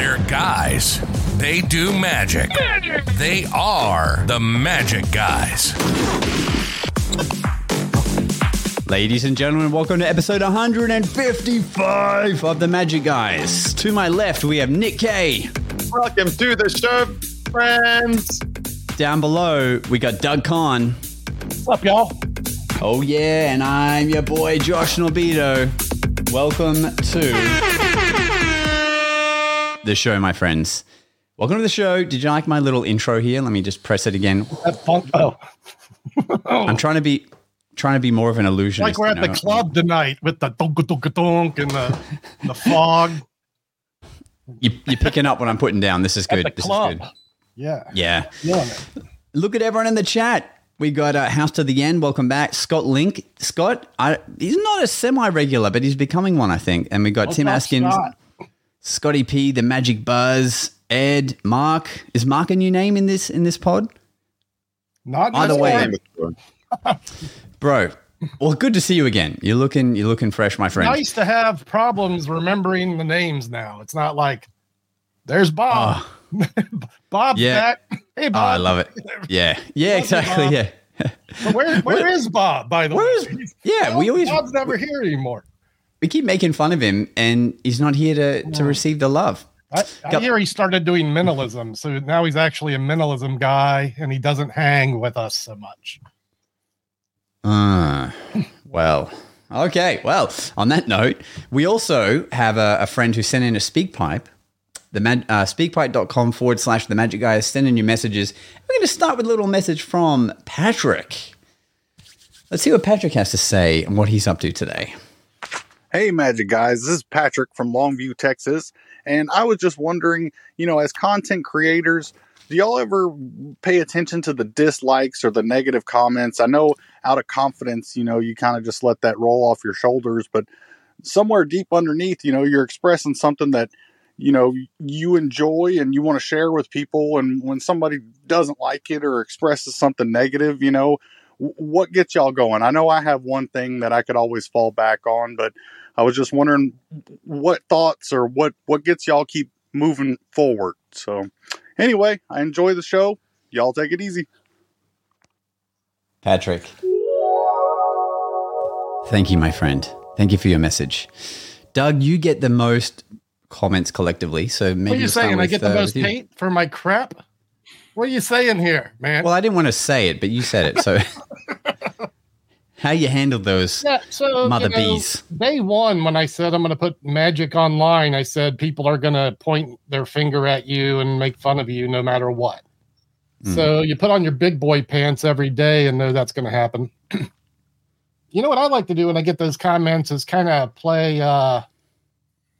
They're guys. They do magic. They are the magic guys. Ladies and gentlemen, welcome to episode 155 of the Magic Guys. To my left, we have Nick Kay. Welcome to the show, friends. Down below, we got Doug Conn. What's up, y'all? Oh, yeah, and I'm your boy, Josh Norbido. Welcome to the show, my friends. Welcome to the show. Did you like my little intro here? Let me just press it again. Oh, I'm trying to be trying to be more of an illusion. like we're at you the club tonight with the dunk dunk dunk and the the fog You, you're picking up what I'm putting down. This is good. the This club. is good. Yeah, Yeah. yeah. Look at everyone in the chat. We got uh, House to the End. Welcome back, Scott Link. Scott, I, he's not a semi-regular, but he's becoming one, I think. And we got Tim Askins? Scotty P, the Magic Buzz, Ed, Mark. Is Mark a new name in this in this pod, Not Either this way. bro? Well, good to see you again. You're looking you're looking fresh, my friend. Nice to have problems remembering the names now. It's not like there's Bob. Ah. Bob. Yeah. back. Hey, Oh, Bob. I love it. Yeah, yeah, Love exactly. Bob. Yeah, But where where is Bob? By the Where way, is- yeah. We always Bob's never here anymore. We keep making fun of him, and he's not here to to receive the love. I, I hear he started doing minimalism, so now he's actually a minimalism guy, and he doesn't hang with us so much. Ah, well, okay. Well, on that note, we also have a, a friend who sent in a speak pipe. The mag, uh, speakpipe.com forward slash the magic guy is sending you messages. We're going to start with a little message from Patrick. Let's see what Patrick has to say and what he's up to today. Hey, Magic guys, this is Patrick from Longview, Texas. And I was just wondering, you know, as content creators, do y'all ever pay attention to the dislikes or the negative comments? I know out of confidence, you know, you kind of just let that roll off your shoulders, but somewhere deep underneath, you know, you're expressing something that, you know, you enjoy and you want to share with people. And when somebody doesn't like it or expresses something negative, you know, what gets y'all going? I know I have one thing that I could always fall back on, but I was just wondering what thoughts or what what gets y'all keep moving forward. So, anyway, I enjoy the show. Y'all take it easy. Patrick. Thank you, my friend. Thank you for your message. Doug, you get the most comments collectively. So maybe What are you we'll start saying? I get the uh, most with you. hate for my crap? What are you saying here, man? Well, I didn't want to say it, but you said it. So, how you handled those? yeah, so Mother you know, bees. Day one, when I said I'm going to put magic online, I said people are going to point their finger at you and make fun of you no matter what. Hmm. So you put on your big boy pants every day and know that's going to happen. you know what I like to do when I get those comments is kind of play uh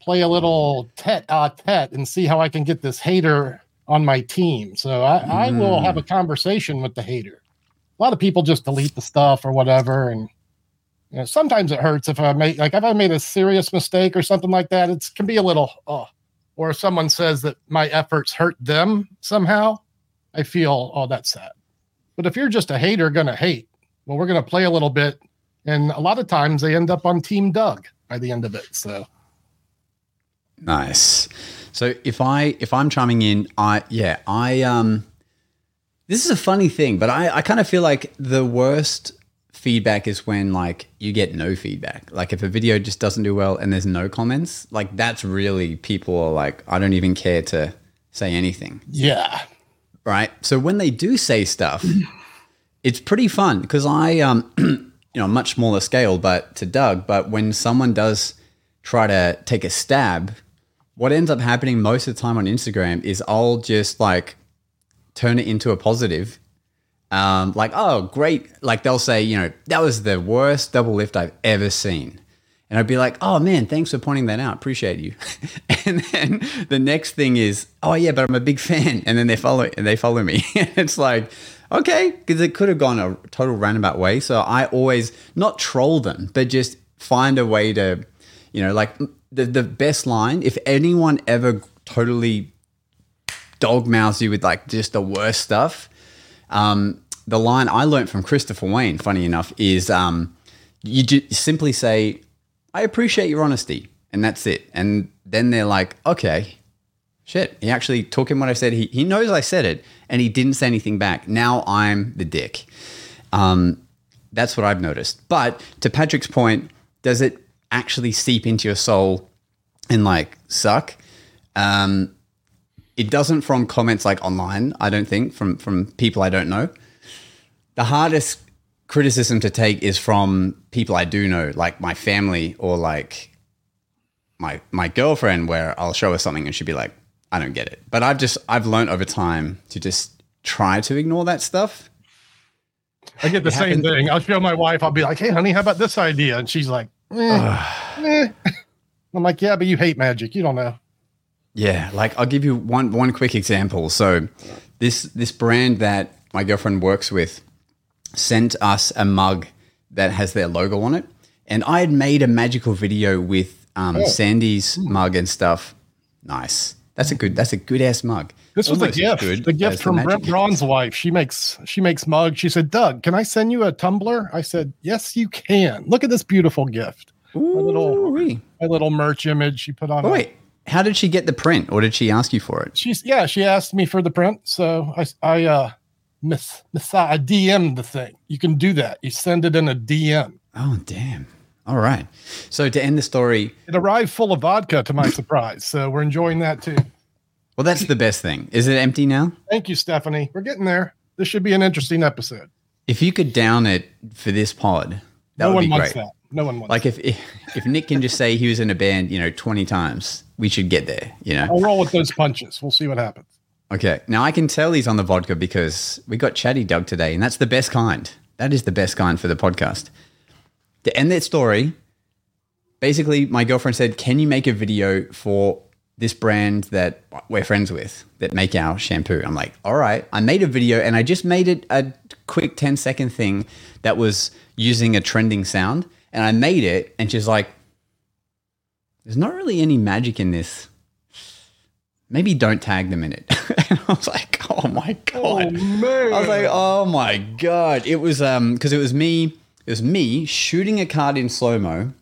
play a little tet a tet and see how I can get this hater on my team. So I, I will Hmm. have a conversation with the hater. A lot of people just delete the stuff or whatever, and you know, sometimes it hurts if I make like if I made a serious mistake or something like that. It can be a little oh, or if someone says that my efforts hurt them somehow, I feel oh that's sad. But if you're just a hater, gonna hate. Well, we're gonna play a little bit, and a lot of times they end up on Team Doug by the end of it. So Nice. So if I if I'm chiming in, I yeah I um, this is a funny thing, but I I kind of feel like the worst feedback is when like you get no feedback. Like if a video just doesn't do well and there's no comments, like that's really people are like I don't even care to say anything. yeah, right? So when they do say stuff, it's pretty fun because I, um, you know, much smaller scale, but to Doug. But when someone does try to take a stab, what ends up happening most of the time on Instagram is I'll just like turn it into a positive. Um, like, oh, great. Like they'll say, you know, that was the worst double lift I've ever seen. And I'd be like, oh man, thanks for pointing that out. Appreciate you. and then the next thing is, oh yeah, but I'm a big fan. And then they follow and they follow me. it's like, okay, because it could have gone a total roundabout way. So I always not troll them, but just find a way to, you know, like the the best line. If anyone ever totally dog mouths you with like just the worst stuff, um, the line I learned from Christopher Wayne, funny enough, is um, you simply say, I appreciate your honesty. And that's it. And then they're like, okay, Shit. He actually took in what I said. He, he knows I said it and he didn't say anything back. Now I'm the dick. Um, that's what I've noticed. But to Patrick's point, does it actually seep into your soul and like suck? Um, it doesn't from comments like online, I don't think, from from people I don't know. The hardest criticism to take is from people I do know, like my family or like my my girlfriend, where I'll show her something and she'd be like, I don't get it. But I've just I've learned over time to just try to ignore that stuff. I get the It same happened- thing. I'll show my wife. I'll be like, "Hey, honey, how about this idea?" And she's like, eh, eh. "I'm like, yeah, but you hate magic. You don't know." Yeah, like I'll give you one one quick example. So this this brand that my girlfriend works with sent us a mug that has their logo on it, and I had made a magical video with um, Oh. Sandy's mug and stuff. Nice. That's a good. That's a good ass mug. This was a Almost as gift. good The gift the from magic. Braun's wife. She makes she makes mugs. She said, "Doug, can I send you a tumbler?" I said, "Yes, you can." Look at this beautiful gift. little- Ooh-wee. My little merch image she put on. Oh a- wait, how did she get the print, or did she ask you for it? she's yeah. She asked me for the print, so I I uh miss miss I DM the thing. You can do that. You send it in a DM. Oh damn. All right. So to end the story, It arrived full of vodka to my surprise, so we're enjoying that too. well, that's the best thing. Is it empty now? Thank you, Stephanie. We're getting there. This should be an interesting episode. If you could down it for this pod, that would be great. no would one be wants great. that. No one wants. That. Like if, if if Nick can just say he was in a band, you know, twenty times, we should get there. You know. I'll roll with those punches. We'll see what happens. Okay. Now I can tell he's on the vodka because we got Chatty Doug today, and that's the best kind. That is the best kind for the podcast. To end that story, basically, my girlfriend said, "Can you make a video for this brand that we're friends with that make our shampoo?" I'm like, "All right." I made a video, and I just made it a quick 10 second thing that was using a trending sound, and I made it, and she's like, "There's not really any magic in this." maybe don't tag them in it. and I was like, oh my god. man! I was like, oh my god. It was um because it was me, it was me shooting a card in slow-mo.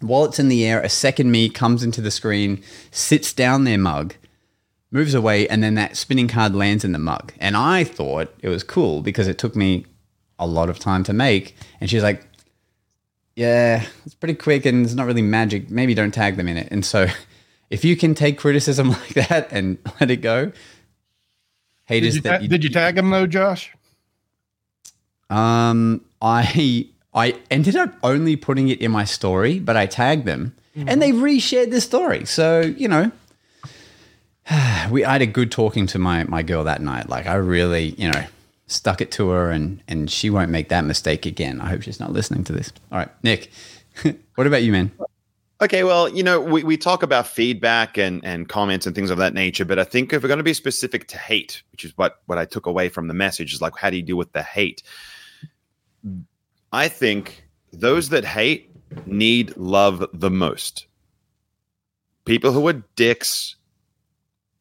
While it's in the air, a second me comes into the screen, sits down their mug, moves away, and then that spinning card lands in the mug. And I thought it was cool because it took me a lot of time to make. And she's like, yeah, it's pretty quick and it's not really magic. Maybe don't tag them in it. And so if you can take criticism like that and let it go, did, haters you that ta- did you tag them though, Josh? Um, I I ended up only putting it in my story, but I tagged them, and they reshared the story. So you know, we I had a good talking to my my girl that night. Like I really, you know, stuck it to her, and and she won't make that mistake again. I hope she's not listening to this. All right, Nick, what about you, man? Okay, well, you know, we, we talk about feedback and, and comments and things of that nature, but I think if we're going to be specific to hate, which is what, what I took away from the message, is like, how do you deal with the hate? I think those that hate need love the most. People who are dicks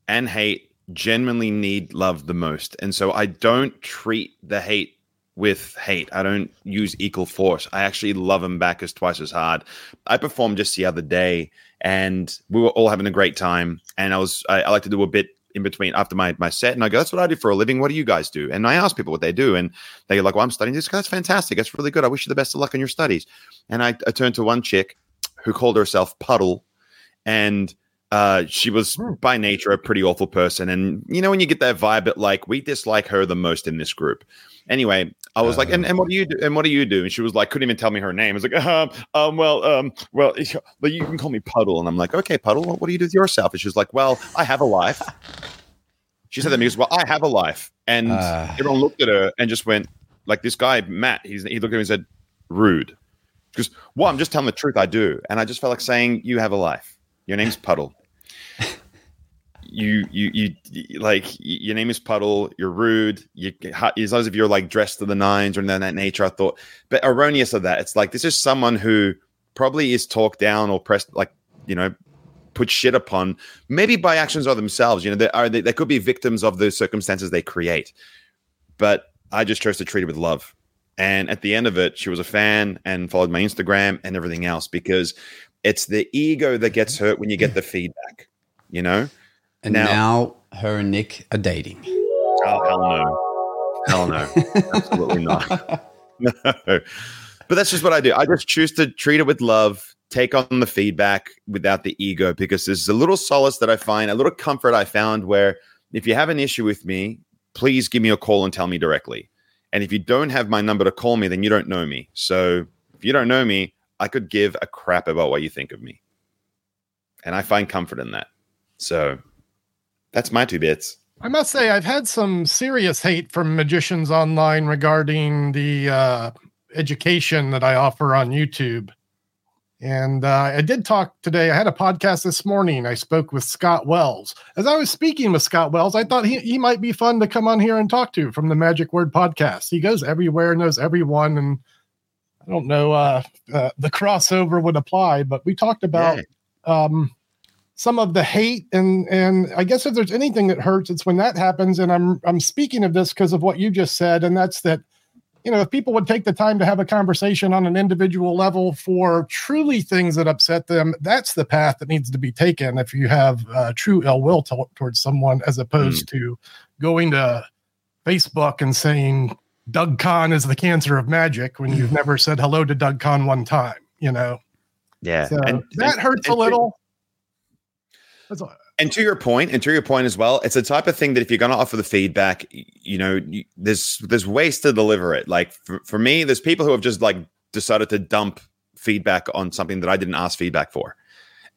and hate genuinely need love the most. And so I don't treat the hate with hate. I don't use equal force. I actually love them back as twice as hard. I performed just the other day and we were all having a great time. And I was, I, I like to do a bit in between after my, my set. And I go, that's what I do for a living. What do you guys do? And I ask people what they do. And they're like, well, I'm studying this. That's fantastic. That's really good. I wish you the best of luck in your studies. And I, I turned to one chick who called herself Puddle. And uh, she was by nature a pretty awful person. And you know, when you get that vibe that like we dislike her the most in this group. Anyway, I was like, and, and what do you do? And what do you do? And she was like, couldn't even tell me her name. I was like, um, um well, um, well, but you can call me Puddle. And I'm like, okay, Puddle, what, what do you do with yourself? And she was like, well, I have a life. She said to me, she goes, well, I have a life. And Ah. everyone looked at her and just went, like this guy, Matt, he's, he looked at me and said, rude. Because, well, I'm just telling the truth. I do. And I just felt like saying, you have a life. Your name's Puddle. You, you, you, you- like, your name is Puddle. You're rude. You, as long as if you're like dressed to the nines or anything that nature, I thought, but erroneous of that. It's like, this is someone who probably is talked down or pressed, like, you know, put shit upon, maybe by actions of themselves. You know, they are they, they could be victims of the circumstances they create. But I just chose to treat it with love. And at the end of it, she was a fan and followed my Instagram and everything else because it's the ego that gets hurt when you get the feedback. You know, And Now- now, her and Nick are dating. Oh hell no, hell no, absolutely not. No, but that's just what I do. I just choose to treat it with love, take on the feedback without the ego, because there's a little solace that I find, a little comfort I found where if you have an issue with me, please give me a call and tell me directly. And if you don't have my number to call me, then you don't know me. So if you don't know me, I could give a crap about what you think of me. And I find comfort in that. So that's my two bits. I must say, I've had some serious hate from magicians online regarding the uh, education that I offer on YouTube. And uh, I did talk today. I had a podcast this morning. I spoke with Scott Wells. As I was speaking with Scott Wells, I thought he, he might be fun to come on here and talk to from the Magic Word podcast. He goes everywhere, knows everyone. And I don't know, uh, uh, the crossover would apply, but we talked about um, some of the hate and and I guess if there's anything that hurts, it's when that happens. And I'm I'm speaking of this because of what you just said, and that's that. You know, if people would take the time to have a conversation on an individual level for truly things that upset them, that's the path that needs to be taken. If you have uh, true ill will to, towards someone, as opposed to going to Facebook and saying Doug Conn is the cancer of magic when you've never said hello to Doug Conn one time. You know, Yeah. so And- that and- hurts a and to- little. And to your point, and to your point as well, it's the type of thing that if you're going to offer the feedback, you know, you, there's there's ways to deliver it. Like for, for me, there's people who have just like decided to dump feedback on something that I didn't ask feedback for,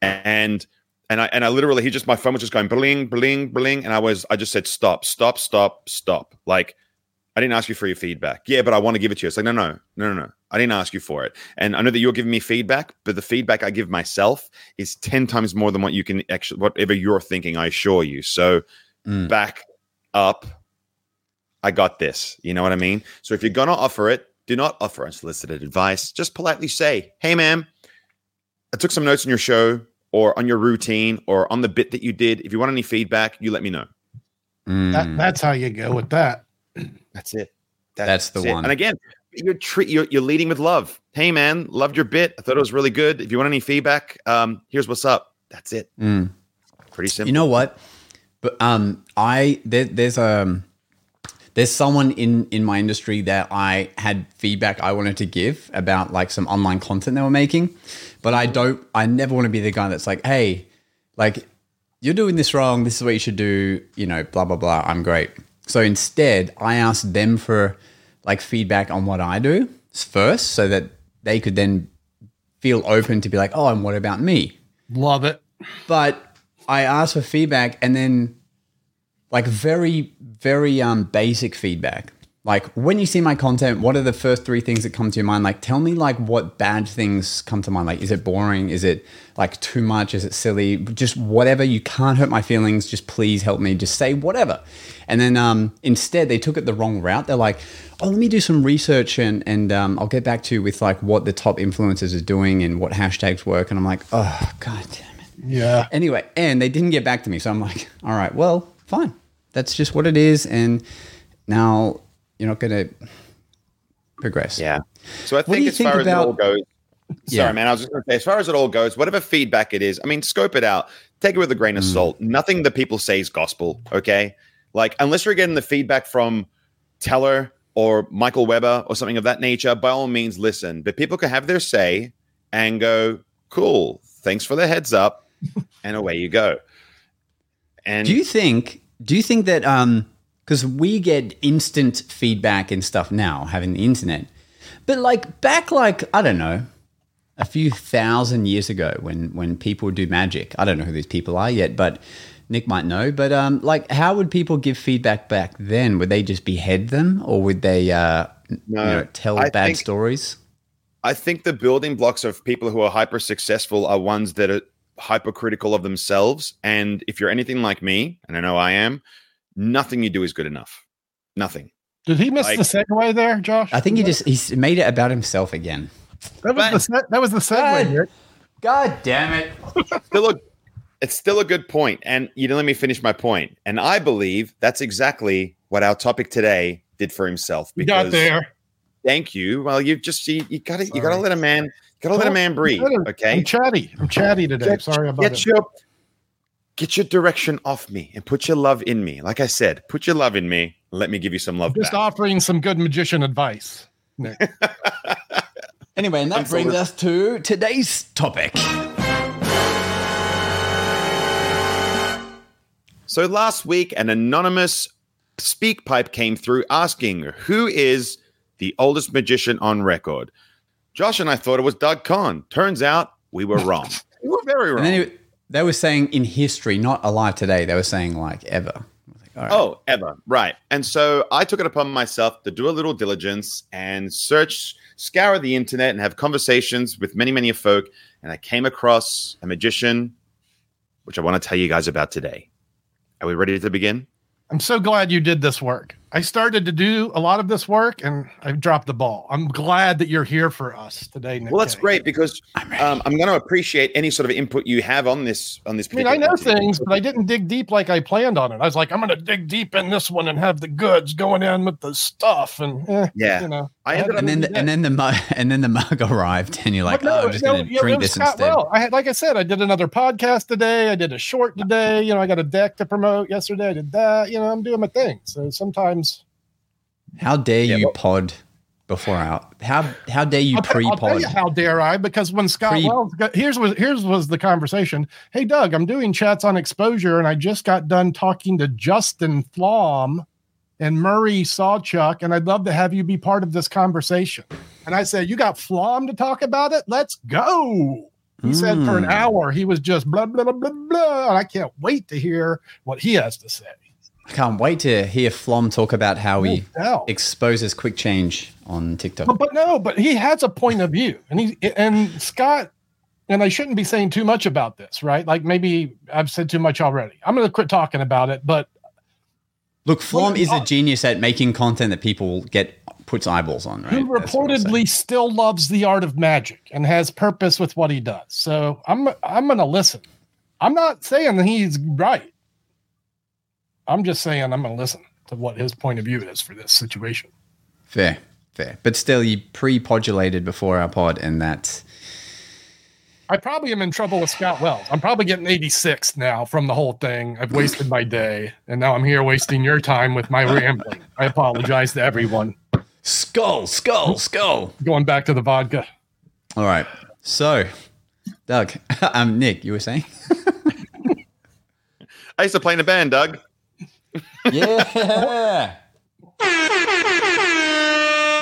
and and I and I literally he just my phone was just going bling bling bling, and I was I just said stop stop stop stop like. I didn't ask you for your feedback. Yeah, but I want to give it to you. It's like, no, no, no, no, no. I didn't ask you for it. And I know that you're giving me feedback, but the feedback I give myself is 10 times more than what you can actually, whatever you're thinking, I assure you. So Mm. back up. I got this. You know what I mean? So if you're going to offer it, do not offer unsolicited advice. Just politely say, hey, ma'am, I took some notes on your show or on your routine or on the bit that you did. If you want any feedback, you let me know. Mm. That, that's how you go with that. That's it. That's the it. one. And again, you're, tre- you're you're leading with love. Hey man, loved your bit. I thought it was really good. If you want any feedback, um, here's what's up. That's it. Mm. Pretty simple. You know what? But um, I there, there's um there's someone in in my industry that I had feedback I wanted to give about like some online content they were making, but I don't. I never want to be the guy that's like, hey, like you're doing this wrong. This is what you should do. You know, blah blah blah. I'm great. So instead, I asked them for like feedback on what I do first, so that they could then feel open to be like, oh, and what about me? Love it. but I asked for feedback and then like very, very um basic feedback. Like when you see my content, what are the first three things that come to your mind? Like tell me like what bad things come to mind. Like is it boring? Is it like too much? Is it silly? Just whatever. You can't hurt my feelings. Just please help me. Just say whatever. And then um instead they took it the wrong route. They're like, oh let me do some research and and um, I'll get back to you with like what the top influencers are doing and what hashtags work. And I'm like, oh god damn it. Yeah. Anyway, and they didn't get back to me. So I'm like, all right, well, fine. That's just what it is. And now you're not going to progress. Yeah. So I do you think as think far as it all about- goes, sorry, Yeah. man, I was just going to say, as far as it all goes, whatever feedback it is, I mean, scope it out, take it with a grain Mm. of salt. Nothing that people say is gospel. Okay. Like, unless you're getting the feedback from Teller or Michael Weber or something of that nature, by all means, listen. But people can have their say and go, cool. Thanks for the heads up. and away you go. And Do you think, do you think that, um, because we get instant feedback and stuff now having the internet, but like back, like, I don't know, a few thousand years ago when, when people do magic, I don't know who these people are yet, but Nick might know, but um, like, how would people give feedback back then? Would they just behead them or would they, uh, you know, tell I bad think- stories? I think the building blocks of people who are hyper successful are ones that are hypercritical of themselves. And if you're anything like me, and I know I am, nothing you do is good enough. Nothing. Did he miss Like- the segue there, Josh? I think he just he's made it about himself again. that was the se- that was the segue. God. Rick. God damn it! Still a, it's still a good point. And you didn't let me finish my point. And I believe that's exactly what our topic today did for himself. We got there. Thank you. Well, you just you, you gotta you gotta let a man you gotta let a man breathe. Okay, I'm Okay. chatty. I'm chatty today. Get- Sorry about get it. your get your direction off me and put your love in me. Like I said, put your love in me. Let me give you some love Just back. offering some good magician advice. Nick. Anyway, and that brings us to today's topic. So last week, an anonymous speak pipe came through asking who is the oldest magician on record. Josh and I thought it was Doug Conn. Turns out we were wrong. we were very wrong. And then it, they were saying in history, not alive today. They were saying like ever. Like, all right. Oh, ever. Right. And so I took it upon myself to do a little diligence and search, scour the internet and have conversations with many, many folk. And I came across a magician, which I want to tell you guys about today. Are we ready to begin? I'm so glad you did this work. I started to do a lot of this work and I dropped the ball. I'm glad that you're here for us today. Nick Well, that's Kay. great because um, I'm going to appreciate any sort of input you have on this on this. I mean, I know particular things, but I didn't dig deep like I planned on it. I was like, I'm going to dig deep in this one and have the goods going in with the stuff, and eh, Yeah. you know. I ended had and then the, and then the mug and then the mug arrived, and you're like, But no, oh, I'm just no, gonna drink this Scott instead. Well. I had, like I said, I did another podcast today. I did a short today. You know, I got a deck to promote yesterday. I did that. You know, I'm doing my thing. So sometimes How dare Yeah, you well- pod before out? How how dare you I'll, tell- I'll tell pre-pod? how dare I? Because when Scott Pre- Wells got, here's was here's was the conversation. Hey Doug, I'm doing chats on exposure, and I just got done talking to Justin Flom and Murray Sawchuck, and I'd love to have you be part of this conversation. And I said, You got Flom to talk about it? Let's go. He said for an Mm. hour he was just blah blah blah blah blah. And I can't wait to hear what he has to say. Can't wait to hear Flom talk about how he No exposes quick change on TikTok. But, but no, but he has a point of view, and he and Scott, and I shouldn't be saying too much about this, right? Like maybe I've said too much already. I'm going to quit talking about it, but Look, Flom is a genius at making content that people get puts eyeballs on, right? who That's what I'm saying. reportedly still loves the art of magic and has purpose with what he does. So I'm I'm going to listen. I'm not saying that he's right. I'm just saying I'm going to listen to what his point of view is for this situation. fair, fair, but still, you pre-podulated before our pod, and that's I probably am in trouble with Scott Wells. I'm probably getting 86 now from the whole thing. I've wasted my day, and now I'm here wasting your time with my rambling. I apologize to everyone. skull, skull, skull. Going back to the vodka. All right, so Doug, um, Nick, you were saying, I used to play in a band, Doug. Yeah.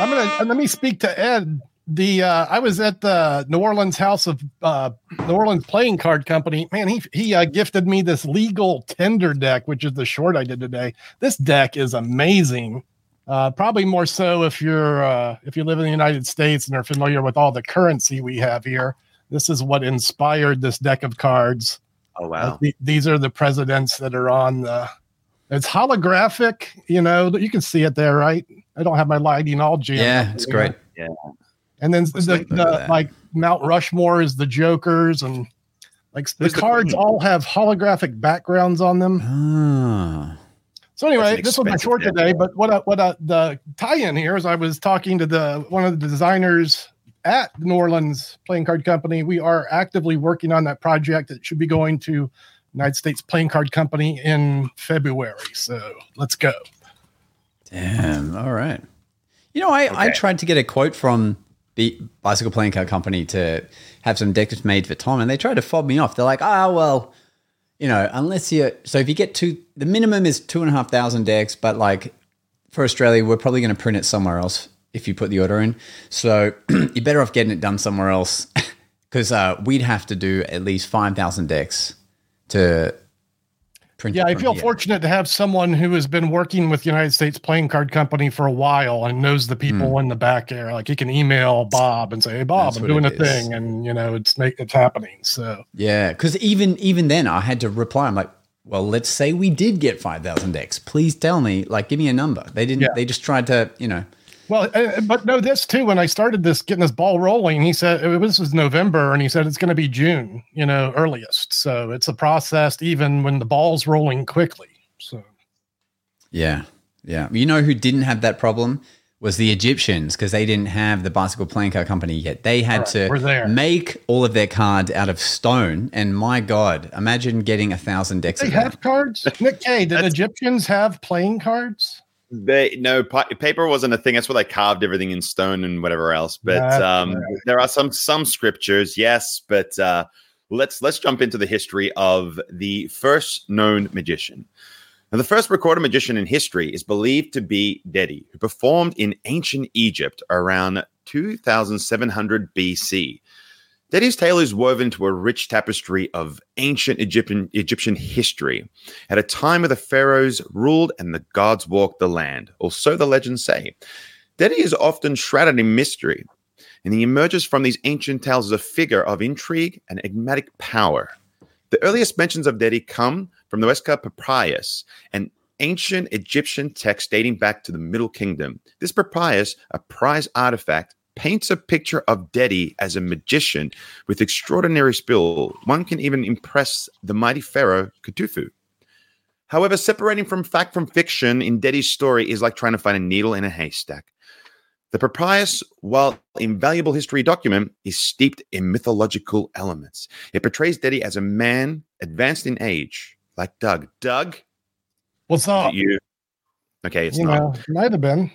I'm gonna let me speak to Ed. The uh, I was at the New Orleans House of uh, New Orleans Playing Card Company. Man, he he uh, gifted me this legal tender deck, which is the short I did today. This deck is amazing. Uh, probably more so if you're uh, if you live in the United States and are familiar with all the currency we have here. This is what inspired this deck of cards. Oh Uh, wow! th- these are the presidents that are on the. It's holographic, you know. You can see it there, right? I don't have my lighting all jammed. Yeah, up it's here. great. And then Let's the, the like Mount Rushmore is the Jokers, and like the Who's the cards queen? all have holographic backgrounds on them. Ah, So anyway, an this was my short deck. today. But what uh, what uh, the tie-in here is I was talking to the one of the designers at New Orleans Playing Card Company. We are actively working on that project that should be going to United States Playing Card Company in February. So let's go. damn. All right. You know, I, I tried to get a quote from the bicycle playing card company to have some decks made for Tom, and they tried to fob me off. They're like, ah, well, you know, unless you so if you get two, the minimum is two and a half thousand decks, but like for Australia, we're probably going to print it somewhere else if you put the order in. So you're better off getting it done somewhere else because uh, we'd have to do at least five thousand decks to print. Yeah, I feel here. fortunate to have someone who has been working with United States Playing Card Company for a while and knows the people hmm. in the back there. Like he can email Bob and say, "Hey, Bob, That's I'm doing a is. thing," and you know, it's make it's happening. So Yeah, because even even then, I had to reply. I'm like, well, let's say we did get five thousand decks. Please tell me, like, give me a number. They didn't. Yeah. They just tried to, you know. Well, uh, but no, this too. When I started this, getting this ball rolling, he said it was, this was November, and he said it's going to be June, you know, earliest. So it's a process, even when the ball's rolling quickly. So Yeah, yeah. You know who didn't have that problem was the Egyptians because they didn't have the bicycle playing card company yet. They had right, to make all of their cards out of stone. And my God, imagine getting a thousand decks They have cards. Nick Kay, did Egyptians have playing cards? They no pa- paper wasn't a thing. That's why they carved everything in stone and whatever else. But um, right. there are some some scriptures, yes. But uh, let's let's jump into the history of the first known magician. Now, the first recorded magician in history is believed to be Dedi, who performed in ancient Egypt around 2700 BC. Dedi's tale is woven into a rich tapestry of ancient Egyptian Egyptian history at a time where the pharaohs ruled and the gods walked the land, or so the legends say. Dedi is often shrouded in mystery, and he emerges from these ancient tales as a figure of intrigue and enigmatic power. The earliest mentions of Dedi come from the Westcar Papyrus, an ancient Egyptian text dating back to the Middle Kingdom. This papyrus, a prize artifact, paints a picture of Dedi as a magician with extraordinary skill. One can even impress the mighty pharaoh Khufu. However, separating from fact from fiction in Dedi's story is like trying to find a needle in a haystack. The papyrus, while invaluable history document, is steeped in mythological elements. It portrays Dedi as a man advanced in age, like Doug. Doug, What's up? you? Okay, it's You not. know, might have been.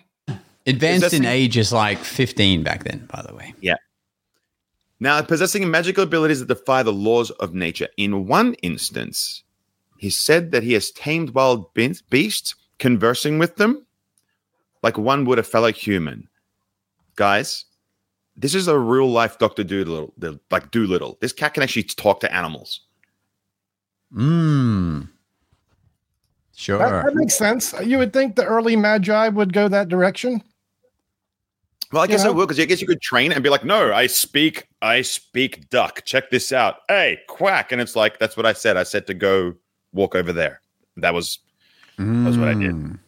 Advanced in age is like 15 back then, by the way. Yeah. Now, possessing magical abilities that defy the laws of nature. In one instance, he said that he has tamed wild be- beasts, conversing with them like one would a fellow human. Guys, this is a real life Doctor Dolittle, the- like Dolittle. This cat can actually talk to animals. Mmm. Sure. That, that makes sense. You would think the early Magi would go that direction. Well, I guess You I will because I guess you could train and be like, "No, I speak, I speak duck. Check this out. Hey, quack!" And it's like, "That's what I said. I said to go walk over there." That was That's what I did. Mm.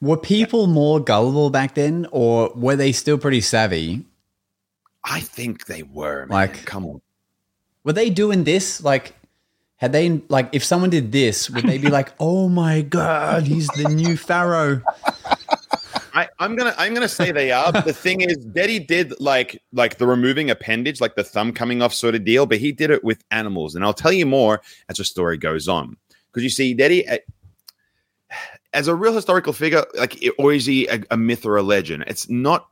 Were people more gullible back then, or were they still pretty savvy? I think they were. Man. Like- come on. Were they doing this? Like, had they, like, if someone did this, would they be like, oh my God, he's the new Pharaoh? I, I'm gonna I'm gonna say they are. The thing is, Dedi did like like the removing appendage, like the thumb coming off sort of deal, but he did it with animals, and I'll tell you more as the story goes on. Because you see, Dedi, uh, as a real historical figure, like or is he a, a myth or a legend? It's not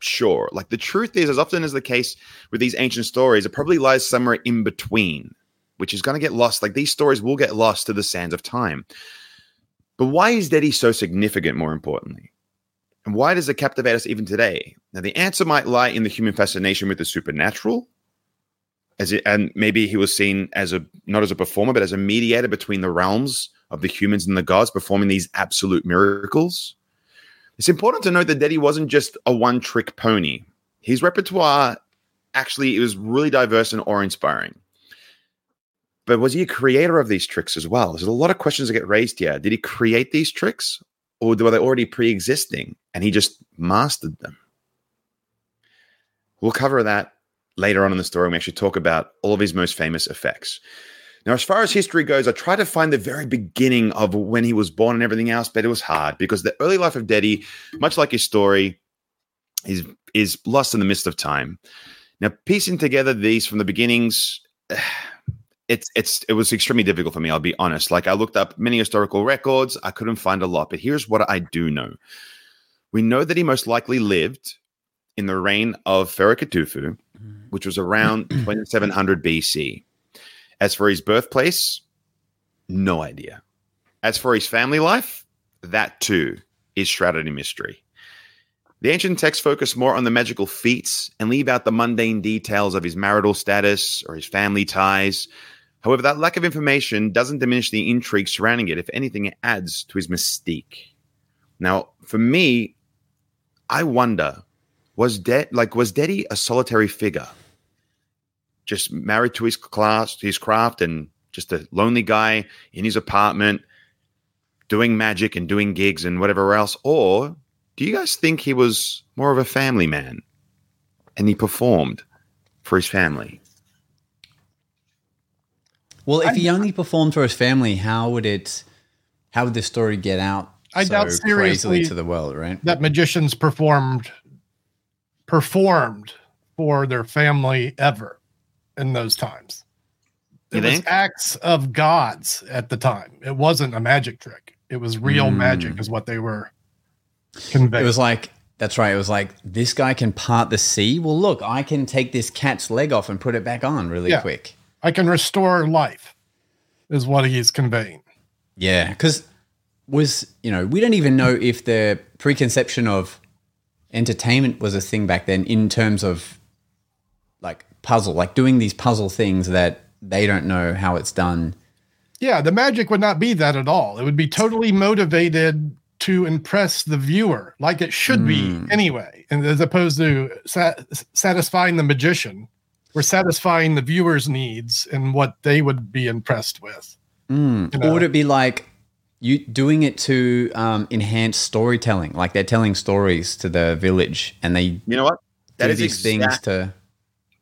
sure. Like the truth is, as often as the case with these ancient stories, it probably lies somewhere in between, which is going to get lost. Like these stories will get lost to the sands of time. But why is Dedi so significant? More importantly. And why does it captivate us even today? Now, the answer might lie in the human fascination with the supernatural, as it, and maybe he was seen as a not as a performer, but as a mediator between the realms of the humans and the gods, performing these absolute miracles. It's important to note that Dedi wasn't just a one-trick pony. His repertoire actually it was really diverse and awe-inspiring. But was he a creator of these tricks as well? There's a lot of questions that get raised here. Did he create these tricks, or were they already pre-existing and he just mastered them. We'll cover that later on in the story we actually talk about all of his most famous effects. Now as far as history goes i tried to find the very beginning of when he was born and everything else but it was hard because the early life of Dedi, much like his story is is lost in the midst of time. Now piecing together these from the beginnings it's it's it was extremely difficult for me. I'll be honest. Like I looked up many historical records, I couldn't find a lot. But here's what I do know: we know that he most likely lived in the reign of Pharaoh Khufu, mm-hmm. which was around 2700 BC. As for his birthplace, no idea. As for his family life, that too is shrouded in mystery. The ancient texts focus more on the magical feats and leave out the mundane details of his marital status or his family ties. However, that lack of information doesn't diminish the intrigue surrounding it. If anything, it adds to his mystique. Now, for me, I wonder was De- like was Dedi a solitary figure, just married to his class, his craft, and just a lonely guy in his apartment, doing magic and doing gigs and whatever else, or do you guys think he was more of a family man, and he performed for his family? Well, if he only performed for his family, how would it, how would the story get out? I so doubt crazily seriously to the world, right? that magicians performed performed for their family ever in those times. You It was acts of gods at the time. It wasn't a magic trick. It was real Mm. magic, is what they were conveying. It was like that's right. It was like this guy can part the sea. Well, look, I can take this cat's leg off and put it back on really Yeah. quick. I can restore life, is what he's conveying. Yeah, because was you know we don't even know if the preconception of entertainment was a thing back then in terms of like puzzle, like doing these puzzle things that they don't know how it's done. Yeah, the magic would not be that at all. It would be totally motivated to impress the viewer, like it should be Mm. anyway. And as opposed to sat- satisfying the magician, we're satisfying the viewer's needs and what they would be impressed with. Mm. You know? Or would it be like you doing it to um, enhance storytelling? Like they're telling stories to the village and they You know what? That do is these things to.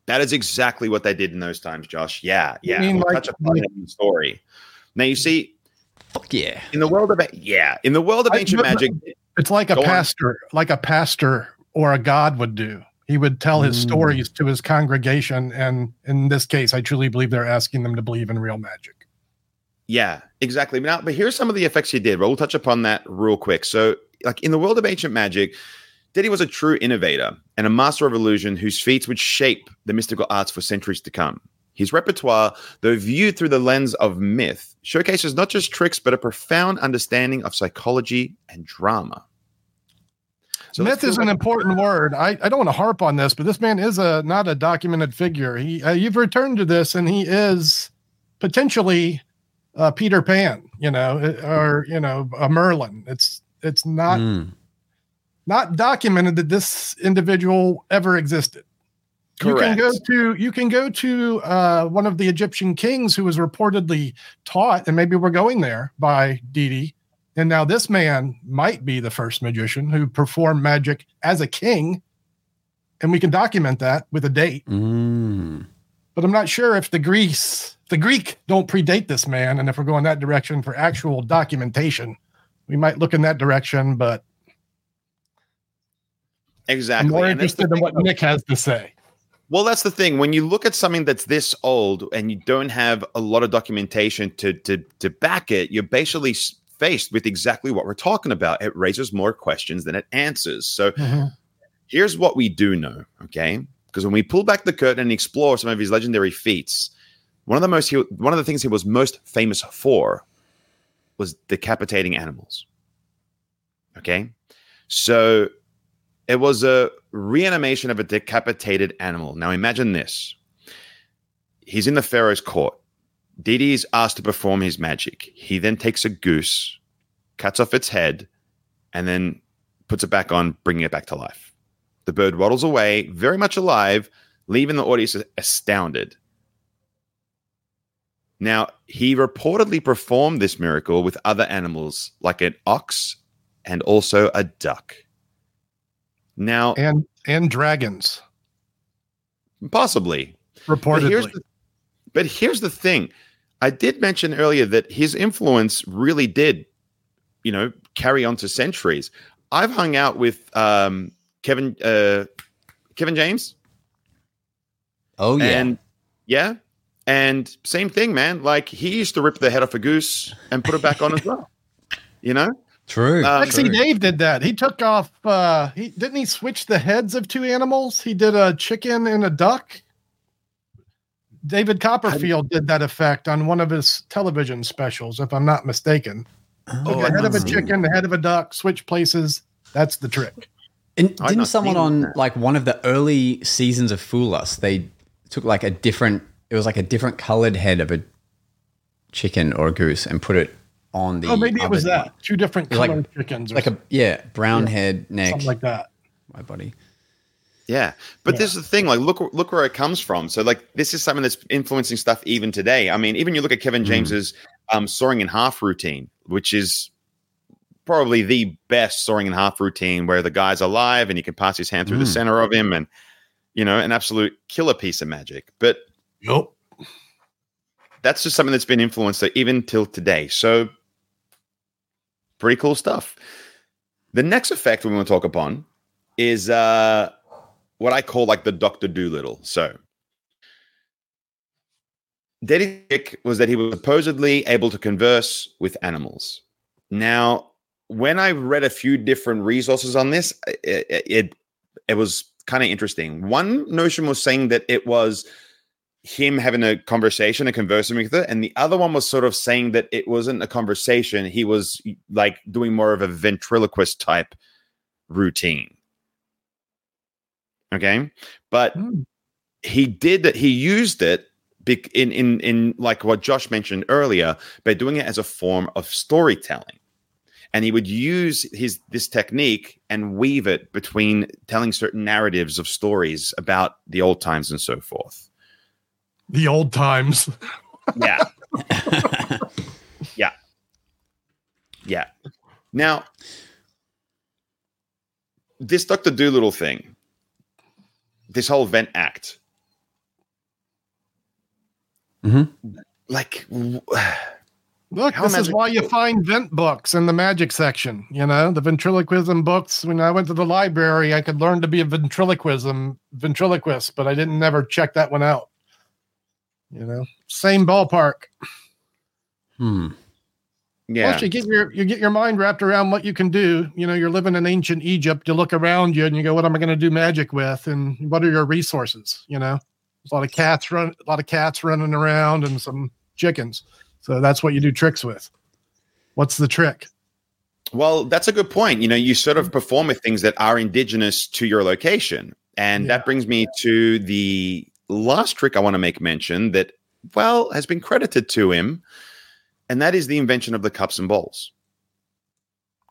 That is exactly what they did in those times, Josh. Yeah, yeah. mean we'll like- touch upon it in the story. Now you see, Fuck yeah. in the world of yeah, in the world of ancient but- magic, It's like a Go on. pastor, like a pastor or a god would do. He would tell his Mm. stories to his congregation, and in this case, I truly believe they're asking them to believe in real magic. Yeah, exactly. Now, but here's some of the effects he did. We'll touch upon that real quick. So, like in the world of ancient magic, Dedi was a true innovator and a master of illusion whose feats would shape the mystical arts for centuries to come. His repertoire, though viewed through the lens of myth, showcases not just tricks, but a profound understanding of psychology and drama. So Myth is an important word. I, I don't want to harp on this, but this man is a not a documented figure. He uh, you've returned to this, and he is potentially uh, Peter Pan, you know, uh, or you know, a Merlin. It's it's not Mm. not documented that this individual ever existed. Correct. You can go to you can go to uh, one of the Egyptian kings who was reportedly taught, and maybe we're going there by Dedi. And now this man might be the first magician who performed magic as a king, and we can document that with a date. Mm. But I'm not sure if the Greece, the Greek, don't predate this man, and if we're going that direction for actual documentation, we might look in that direction. But I'm Exactly. more And that's the interested in what about- Nick has to say. Well, that's the thing. When you look at something that's this old and you don't have a lot of documentation to to to back it, you're basically s- faced with exactly what we're talking about. It raises more questions than it answers. So mm-hmm. here's what we do know, okay? Because when we pull back the curtain and explore some of his legendary feats, one of the most he, one of the things he was most famous for was decapitating animals. Okay, so it was a reanimation of a decapitated animal. Now imagine this: he's in the pharaoh's court. Dedi is asked to perform his magic. He then takes a goose, cuts off its head, and then puts it back on, bringing it back to life. The bird waddles away, very much alive, leaving the audience astounded. Now, he reportedly performed this miracle with other animals like an ox and also a duck. Now, and and dragons possibly. But here's, reportedly. the, but here's the thing. I did mention earlier that his influence really did, you know, carry on to centuries. I've hung out with um, Kevin uh, Kevin James, Oh yeah. and yeah, and same thing, man. Like he used to rip the head off a goose and put it back on as well. You know, True. Lexi true. Dave did that. He took off. uh He didn't he switch the heads of two animals. He did a chicken and a duck. David Copperfield did that effect on one of his television specials, if I'm not mistaken. Oh, Took the head of a chicken, the head of a duck, switch places. That's the trick. And didn't someone on that. like one of the early seasons of Fool Us, they took like a different it was like a different colored head of a chicken or a goose and put it on the oh, maybe it was that. Two different Like- colored chickens, or Like a yeah, brown head, neck, something like that. my body. Yeah, but Yeah. this is the thing. Like, look, look where it comes from. So, like, this is something that's influencing stuff even today. I mean, even you look at Kevin Mm. James's um, sawing in half routine, which is probably the best sawing in half routine, where the guy's alive and you can pass his hand through the Mm. center of him, and you know, an absolute killer piece of magic. But Yep. that's just something that's been influenced even till today. So, pretty cool stuff. The next effect we want to talk upon is uh, what I call like the Doctor Dolittle. So, Dedi Dick was that he was supposedly able to converse with animals. Now, when I read a few different resources on this, it it, it was kind of interesting. One notion was saying that it was him having a conversation and conversing with it, and the other one was sort of saying that it wasn't a conversation. He was like doing more of a ventriloquist type routine. Okay, but Hmm. he did that. He used it in in in like what Josh mentioned earlier by doing it as a form of storytelling and he would use his this technique and weave it between telling certain narratives of stories about the old times and so forth. The old times. Yeah. yeah. Yeah. Now, this Dr. Dolittle thing, this whole vent act, Mhm. like, w- Look, How this is why you find vent books in the magic section. You know, the ventriloquism books. When I went to the library, I could learn to be a ventriloquism ventriloquist, but I didn't never check that one out. You know, same ballpark. Hmm. Yeah. Plus, you get your you get your mind wrapped around what you can do. You know, you're living in ancient Egypt. You look around you and you go, "What am I going to do magic with?" And what are your resources? You know, there's a lot of cats run, a lot of cats running around, and some chickens. So that's what you do tricks with. What's the trick? Well, that's a good point. You know, you sort of perform with things that are indigenous to your location. And Yeah. that brings me to the last trick I want to make mention that, well, has been credited to him. And that is the invention of the cups and bowls.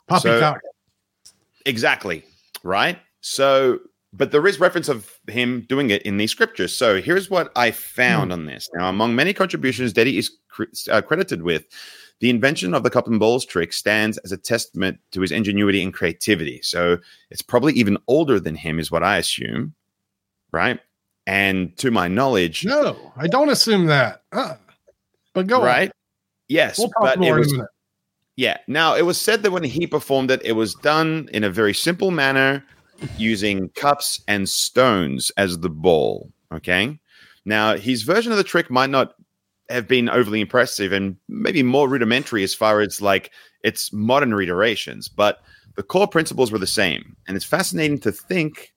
Poppycock. Exactly. Right. So, but there is reference of him doing it in these scriptures. So here's what I found on this. Now, among many contributions Dedi is cr- uh, credited with, the invention of the cup and bowls trick stands as a testament to his ingenuity and creativity. So it's probably even older than him, is what I assume. Right. And to my knowledge, No, I don't assume that. Uh, but go right? Yes. We'll but it was. Yeah. Now it was said that when he performed it, it was done in a very simple manner using cups and stones as the ball. Okay. Now his version of the trick might not have been overly impressive and maybe more rudimentary as far as like its modern reiterations, but the core principles were the same. And it's fascinating to think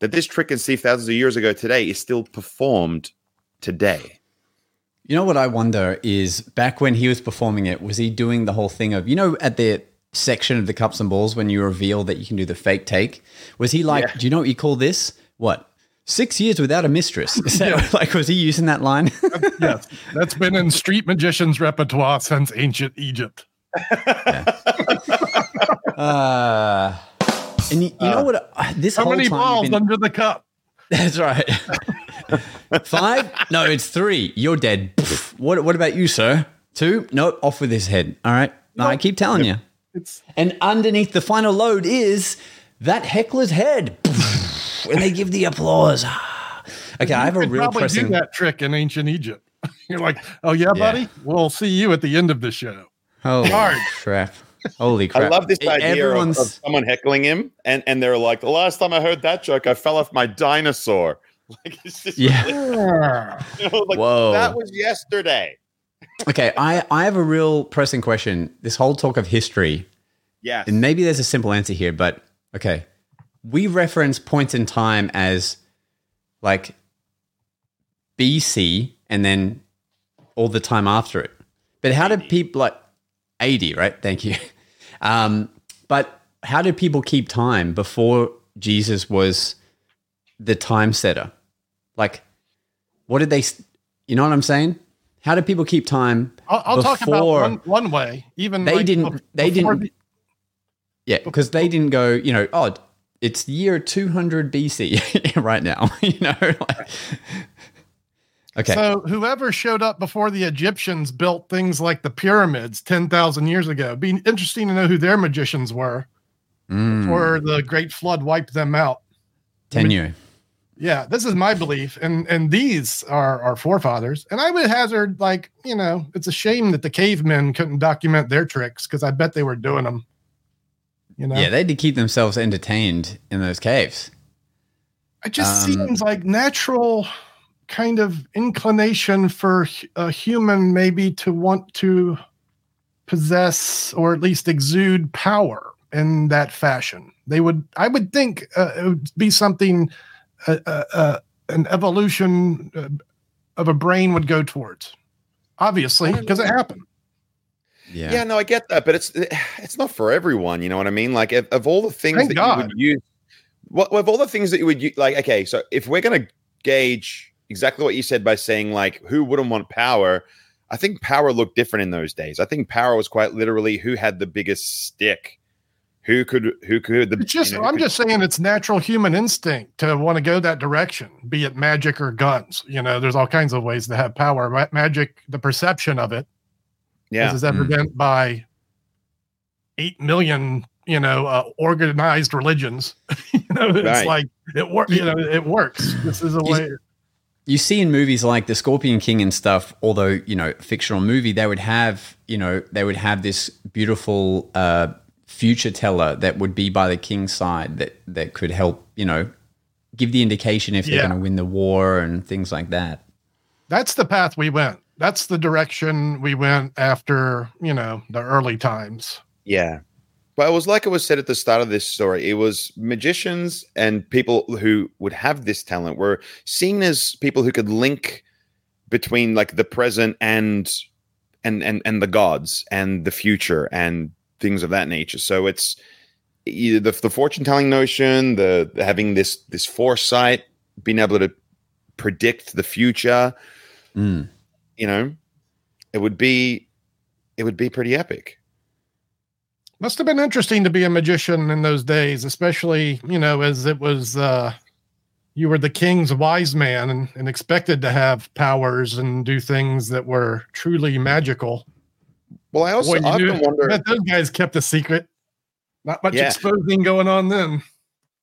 that this trick conceived thousands of years ago today is still performed today. You know what I wonder is back when he was performing it, was he doing the whole thing of, you know, at the section of the cups and balls when you reveal that you can do the fake take? Was he like, Yeah. do you know what you call this? What? Six years without a mistress. Is that like, was he using that line? yes, that's been in street magicians' repertoire since ancient Egypt. uh, and you, you know what? uh, This How many balls been- under the cup? That's right. Five? No, it's three. You're dead. What, what about you, sir? Two? Nope, off with his head. All right. No, I keep telling you. It's And underneath the final load is that heckler's head. and they give the applause. Ah. Okay, I have a could real probably pressing. do that trick in ancient Egypt. You're like, oh yeah, Yeah. buddy. We'll see you at the end of the show. Holy Hard. crap. Holy crap. I love this idea of, of Everyone's. someone heckling him, and, and they're like, "The last time I heard that joke, I fell off my dinosaur." Like, it's just, Yeah. you know, like Whoa. that was yesterday. Okay, I, I have a real pressing question. This whole talk of history, Yes, and maybe there's a simple answer here, but okay. We reference points in time as like BC and then all the time after it. But how did people like 80, right? Thank you. Um, but how did people keep time before Jesus was the time setter? Like, what did they, you know what I'm saying? How did people keep time? I'll, I'll talk about one, one way. Even They like didn't- they didn't- the- Yeah, because they didn't go, you know, oh, it's year 200 BC right now, you know? Like, okay. So whoever showed up before the Egyptians built things like the pyramids ten thousand years ago. It'd be interesting to know who their magicians were, Mm, or the Great Flood wiped them out. tenure. Yeah, this is my belief, and and these are our forefathers. And I would hazard, like, you know, it's a shame that the cavemen couldn't document their tricks because I bet they were doing them. You know, Yeah, they had to keep themselves entertained in those caves. it just um, seems like natural kind of inclination for a human maybe to want to possess or at least exude power in that fashion. They would, I would think, uh, it would be something, uh, uh, uh, an evolution uh, of a brain would go towards. Obviously, because it happened. Yeah. Yeah. no, I get that, but it's it's not for everyone. You know what I mean? Like, of, of all the things Thank that God. you would use, what of all the things that you would use, like, okay, so if we're gonna gauge exactly what you said by saying like, who wouldn't want power? I think power looked different in those days. I think power was quite literally who had the biggest stick, who could who could the. It's just, you know, I'm could- just saying it's natural human instinct to want to go that direction, be it magic or guns. You know, there's all kinds of ways to have power. Ma- magic, the perception of it, yeah. as is evident by 8 million, you know, uh, organized religions. you know, it's Right. like it works, you know, it works. This is a You- way. you see in movies like the Scorpion King and stuff, although you know fictional movie, they would have you know they would have this beautiful uh, future teller that would be by the king's side that that could help you know give the indication if they're Yeah. going to win the war and things like that. That's the path we went. That's the direction we went after, you know, the early times. Yeah. But it was like it was said at the start of this story. It was magicians and people who would have this talent were seen as people who could link between like the present and and and and the gods and the future and things of that nature. So it's either the, the fortune telling notion, the, the having this this foresight, being able to predict the future. Mm. You know, it would be it would be pretty epic. Must have been interesting to be a magician in those days, especially, you know, as it was uh you were the king's wise man and, and expected to have powers and do things that were truly magical. Well, I also Boy, I knew- often wonder. that those guys kept a secret. Not much Yeah. exposing going on then.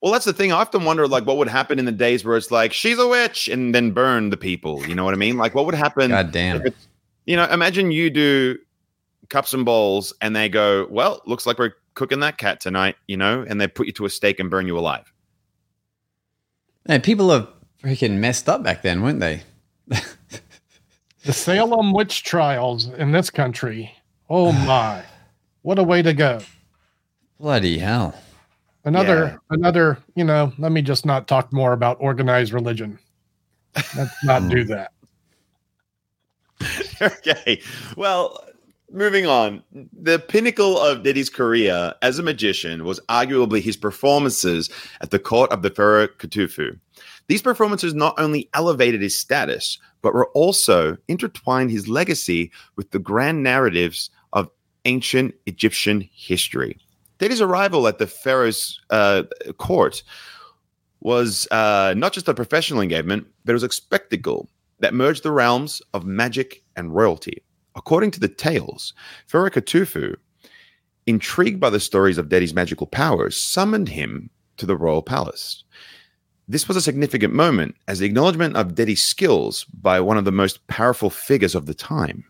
Well, that's the thing. I often wonder, like, what would happen in the days where it's like she's a witch and then burn the people. You know what I mean? Like, what would happen? God damn. if it's- You know, imagine you do cups and bowls, and they go, "Well, looks like we're cooking that cat tonight," you know, and they put you to a stake and burn you alive. Man, people are freaking messed up back then, weren't they? The Salem witch trials in this country. Oh my. What a way to go. Bloody hell. Another, Yeah. another, you know, let me just not talk more about organized religion. Let's not do hmm. that. okay. Well, moving on. The pinnacle of Dedi's career as a magician was arguably his performances at the court of the Pharaoh Khufu. These performances not only elevated his status, but were also intertwined his legacy with the grand narratives of ancient Egyptian history. Dedi's arrival at the Pharaoh's uh, court was uh, not just a professional engagement, but it was a spectacle that merged the realms of magic and royalty. According to the tales, Pharaoh Khufu, intrigued by the stories of Dedi's magical powers, summoned him to the royal palace. This was a significant moment as the acknowledgement of Dedi's skills by one of the most powerful figures of the time.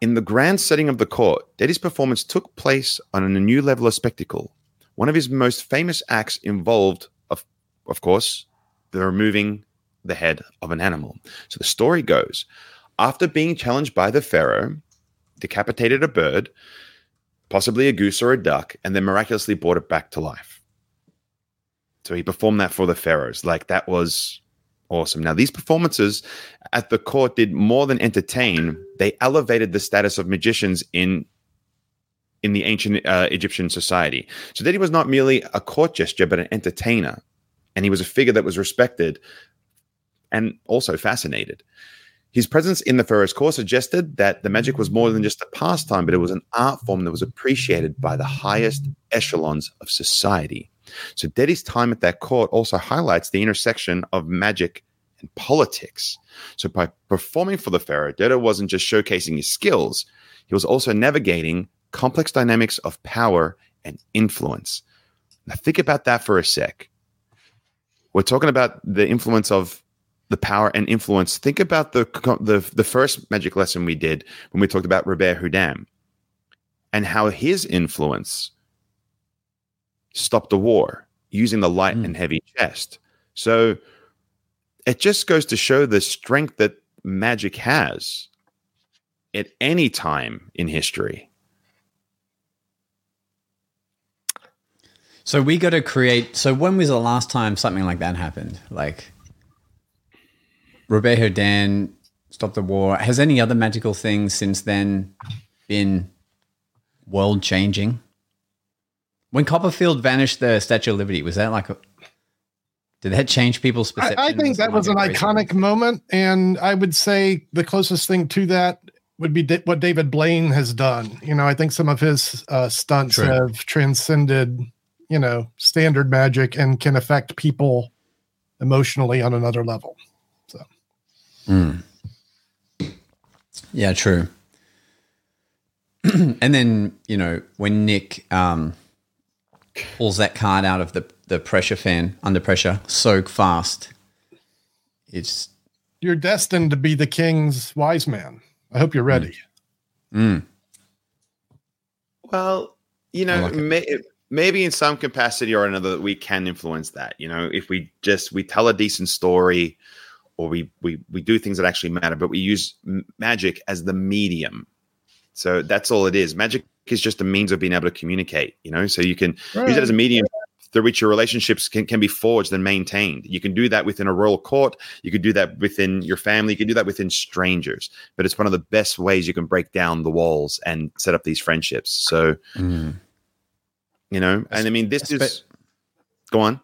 In the grand setting of the court, Dedi's performance took place on a new level of spectacle. One of his most famous acts involved, of, of course, the removing the head of an animal. So the story goes after being challenged by the pharaoh, decapitated a bird, possibly a goose or a duck, and then miraculously brought it back to life. So he performed that for the pharaohs. Like that was awesome. Now, these performances at the court did more than entertain, they elevated the status of magicians in. In the ancient uh, Egyptian society. So that he was not merely a court gesture, but an entertainer. And he was a figure that was respected and also fascinated. His presence in the Pharaoh's court suggested that the magic was more than just a pastime, but it was an art form that was appreciated by the highest echelons of society. So Dedi's time at that court also highlights the intersection of magic and politics. So by performing for the Pharaoh, Dedi wasn't just showcasing his skills, he was also navigating complex dynamics of power and influence. Now think about that for a sec we're talking about the influence of the power and influence. Think about the the the first magic lesson we did when we talked about Robert Houdin and how his influence stopped the war using the light Mm. and heavy chest. So it just goes to show the strength that magic has at any time in history. So we got to create. So when was the last time something like that happened? Like Robert Houdin stopped the war. Has any other magical thing since then been world changing? When Copperfield vanished the Statue of Liberty, was that like a did that change people's I, perception? I think that was an iconic moment, and I would say the closest thing to that would be what David Blaine has done. You know, I think some of his uh, stunts True. have transcended, you know, standard magic and can affect people emotionally on another level. Mm. Yeah, true. and then you know when Nick um, pulls that card out of the the pressure fan under pressure so fast, it's You're destined to be the king's wise man. I hope you're ready. mm, Well, you know, like may, maybe in some capacity or another, we can influence that. You know, if we just we tell a decent story, or we we we do things that actually matter, but we use m- magic as the medium. So that's all it is. Magic is just a means of being able to communicate. You know, so you can use it as a medium through which your relationships can, can be forged and maintained. You can do that within a royal court. You can do that within your family. You can do that within strangers. But it's one of the best ways you can break down the walls and set up these friendships. So mm. you know, and I mean, this is go on.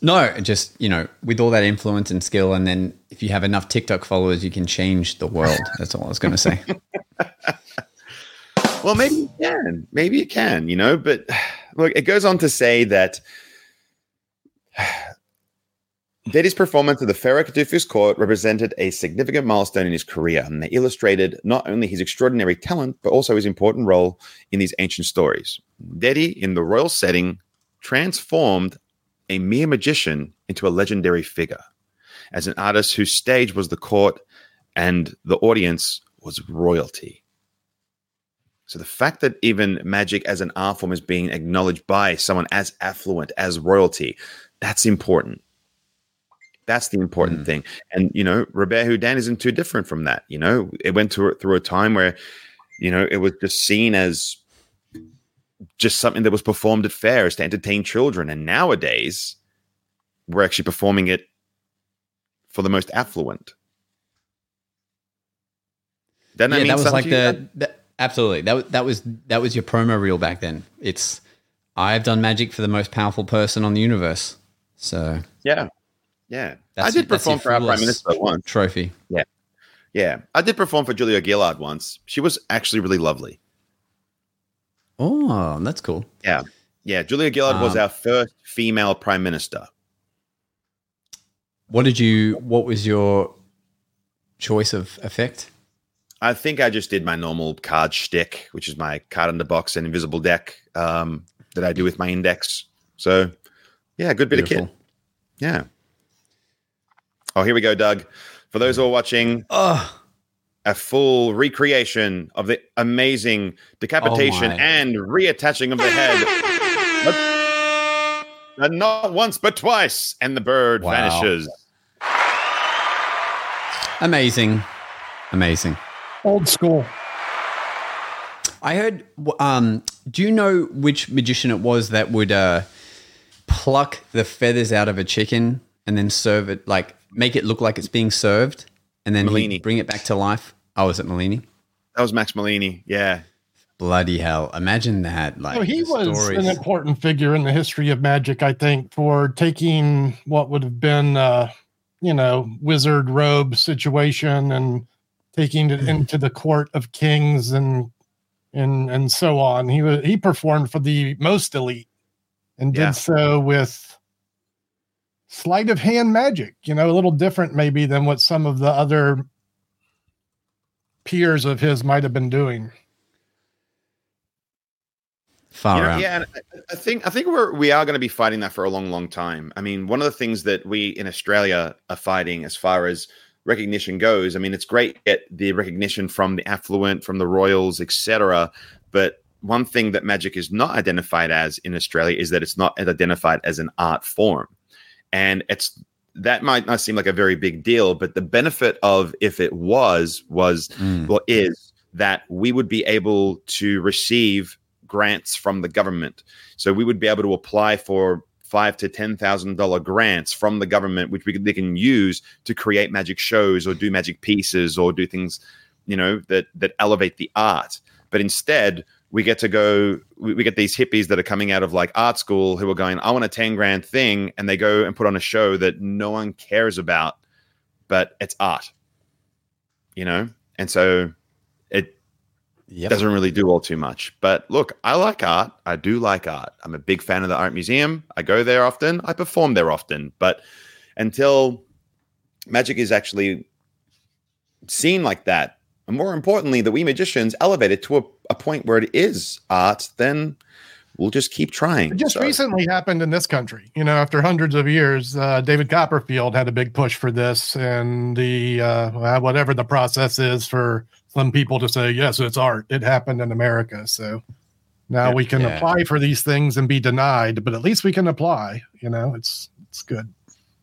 no, just you know with all that influence and skill, and then if you have enough TikTok followers, you can change the world. That's all I was going to say. Well, maybe you can. Maybe you can, you know, but look, it goes on to say that Dedi's performance at the Pharaoh Khufu's Court represented a significant milestone in his career, and they illustrated not only his extraordinary talent, but also his important role in these ancient stories. Daddy, in the royal setting, transformed a mere magician into a legendary figure. As an artist whose stage was the court and the audience was royalty. So the fact that even magic as an art form is being acknowledged by someone as affluent as royalty, that's important. That's the important Mm. thing. And you know, Robert Houdin isn't too different from that. You know, it went through through a time where, you know, it was just seen as just something that was performed at fairs to entertain children. And nowadays, we're actually performing it for the most affluent. Doesn't that yeah, mean that was something like the that, absolutely that was that was that was your promo reel back then. It's I've done magic for the most powerful person on the universe. So Yeah. Yeah. I did perform for our prime minister once. trophy. Yeah. Yeah. I did perform for Julia Gillard once. She was actually really lovely. Oh, that's cool. Yeah. Yeah. Julia Gillard was Um, our first female prime minister. What did you? What was your choice of effect? I think I just did my normal card shtick, which is my card in the box and invisible deck um, that I do with my index. So, yeah, good bit of kit. Yeah. Oh, here we go, Doug. For those who are watching, Oh, a full recreation of the amazing decapitation Oh and reattaching of the head. But- and not once, but twice, and the bird Wow. vanishes. amazing, amazing. Old school. I heard. Um, do you know which magician it was that would uh, pluck the feathers out of a chicken and then serve it, like make it look like it's being served, and then he'd bring it back to life? Oh, was it Malini? That was Max Malini. Yeah. Bloody hell! Imagine that. Like So he was stories. an important figure in the history of magic, I think, for taking what would have been, uh, you know, wizard robe situation and taking it mm-hmm. into the court of kings and and and so on. He was he performed for the most elite and did Yeah. so with sleight of hand magic. You know, a little different maybe than what some of the other peers of his might have been doing. far You know, out. yeah, and I- I think I think we're we are going to be fighting that for a long, long time. I mean, one of the things that we in Australia are fighting as far as recognition goes. I mean, it's great to get the recognition from the affluent, from the royals, etc. But one thing that magic is not identified as in Australia is that it's not identified as an art form, and it's that might not seem like a very big deal, but the benefit of if it was was Mm. well is that we would be able to receive grants from the government. So we would be able to apply for five to ten thousand dollar grants from the government, which we they can use to create magic shows or do magic pieces or do things, you know, that that elevate the art. But instead, we get to go. We, get these hippies that are coming out of like art school who are going, "I want a ten grand thing," and they go and put on a show that no one cares about, but it's art, you know. And so Yep. doesn't really do all too much. But look, I like art. I do like art. I'm a big fan of the art museum. I go there often. I perform there often. But until magic is actually seen like that, and more importantly, that we magicians elevate it to a, a point where it is art, then we'll just keep trying. It just So- recently happened in this country. You know, after hundreds of years, uh, David Copperfield had a big push for this, and the uh, whatever the process is for some people to say yes, it's art. It happened in America, so now Yeah. we can Yeah. apply for these things and be denied, but at least we can apply. You know, it's it's good.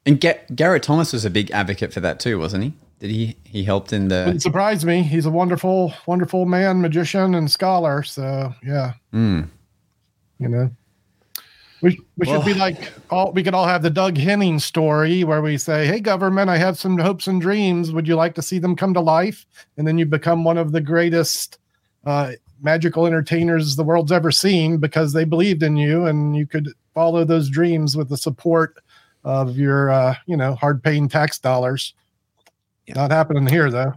And Ga- Garrett Thomas was a big advocate for that too, wasn't he? Did he? He helped in the. It surprised me. He's a wonderful, wonderful man, magician, and scholar. So yeah, Mm. You know. We, we should be like all we could all have the Doug Henning story where we say, Hey government, I have some hopes and dreams. Would you like to see them come to life? And then you become one of the greatest uh, magical entertainers the world's ever seen because they believed in you and you could follow those dreams with the support of your uh, you know, hard paying tax dollars. Yeah. Not happening here though.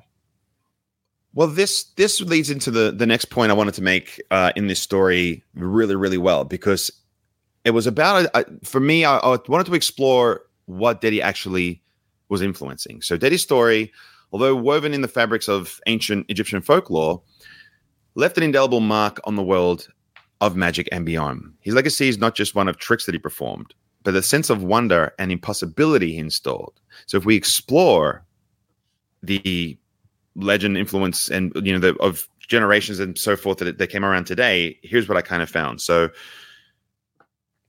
Well, this this leads into the the next point I wanted to make uh, in this story really really well because it was about a, a- for me. I, I wanted to explore what Dedi actually was influencing. So Dedi's story, although woven in the fabrics of ancient Egyptian folklore, left an indelible mark on the world of magic and beyond. His legacy is not just one of tricks that he performed, but the sense of wonder and impossibility he installed. So if we explore the legend influence and you know the of generations and so forth that, that came around today here's what i kind of found. So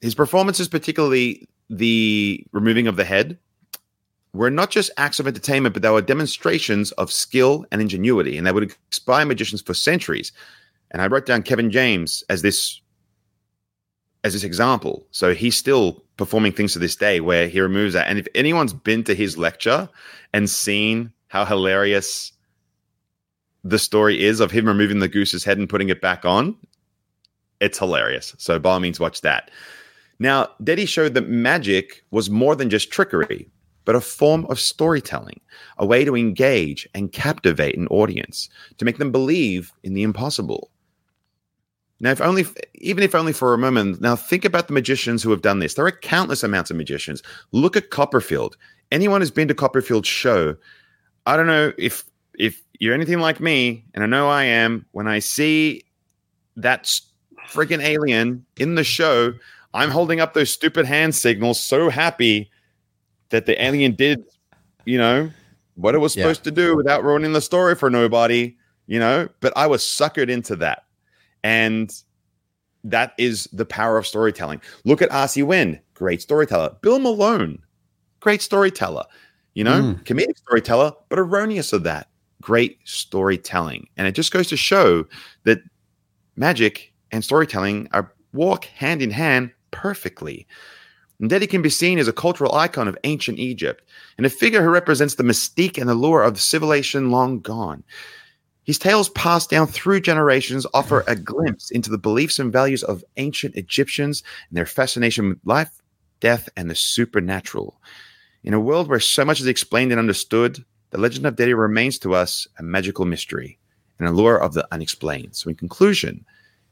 his performances particularly the removing of the head were not just acts of entertainment but they were demonstrations of skill and ingenuity and they would inspire magicians for centuries. And i wrote down kevin james as this as this example. So he's still performing things to this day where he removes that. And if anyone's been to his lecture and seen how hilarious the story is of him removing the goose's head and putting it back on, it's hilarious. So by all means, watch that. Now, Dedi showed that magic was more than just trickery, but a form of storytelling, a way to engage and captivate an audience, to make them believe in the impossible. Now, if only, even if only for a moment, now think about the magicians who have done this. There are countless amounts of magicians. Look at Copperfield. Anyone who's been to Copperfield's show, I don't know if if you're anything like me, and I know I am, when I see that freaking alien in the show, I'm holding up those stupid hand signals, so happy that the alien did, you know, what it was Yeah. supposed to do without ruining the story for nobody, you know. But I was suckered into that, and that is the power of storytelling. Look at R.C. Wynn, great storyteller. Bill Malone, great storyteller. You know, Mm. comedic storyteller, but erroneous of that. Great storytelling. And it just goes to show that magic and storytelling are walk hand in hand perfectly. And that he can be seen as a cultural icon of ancient Egypt and a figure who represents the mystique and allure of civilization long gone. His tales passed down through generations offer a glimpse into the beliefs and values of ancient Egyptians and their fascination with life, death, and the supernatural. In a world where so much is explained and understood, the legend of Dedi remains to us a magical mystery, an allure of the unexplained. So, in conclusion,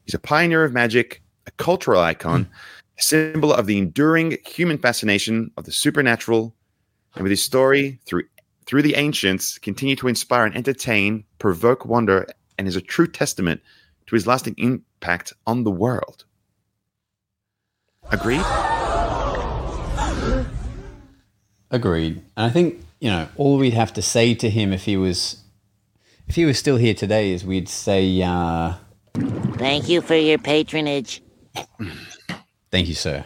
he's a pioneer of magic, a cultural icon, hmm. a symbol of the enduring human fascination of the supernatural, and with his story through through the ancients, continue to inspire and entertain, provoke wonder, and is a true testament to his lasting impact on the world. Agreed. Agreed. And I think you know all we'd have to say to him if he was if he was still here today is we'd say uh, Thank you for your patronage. thank you, sir.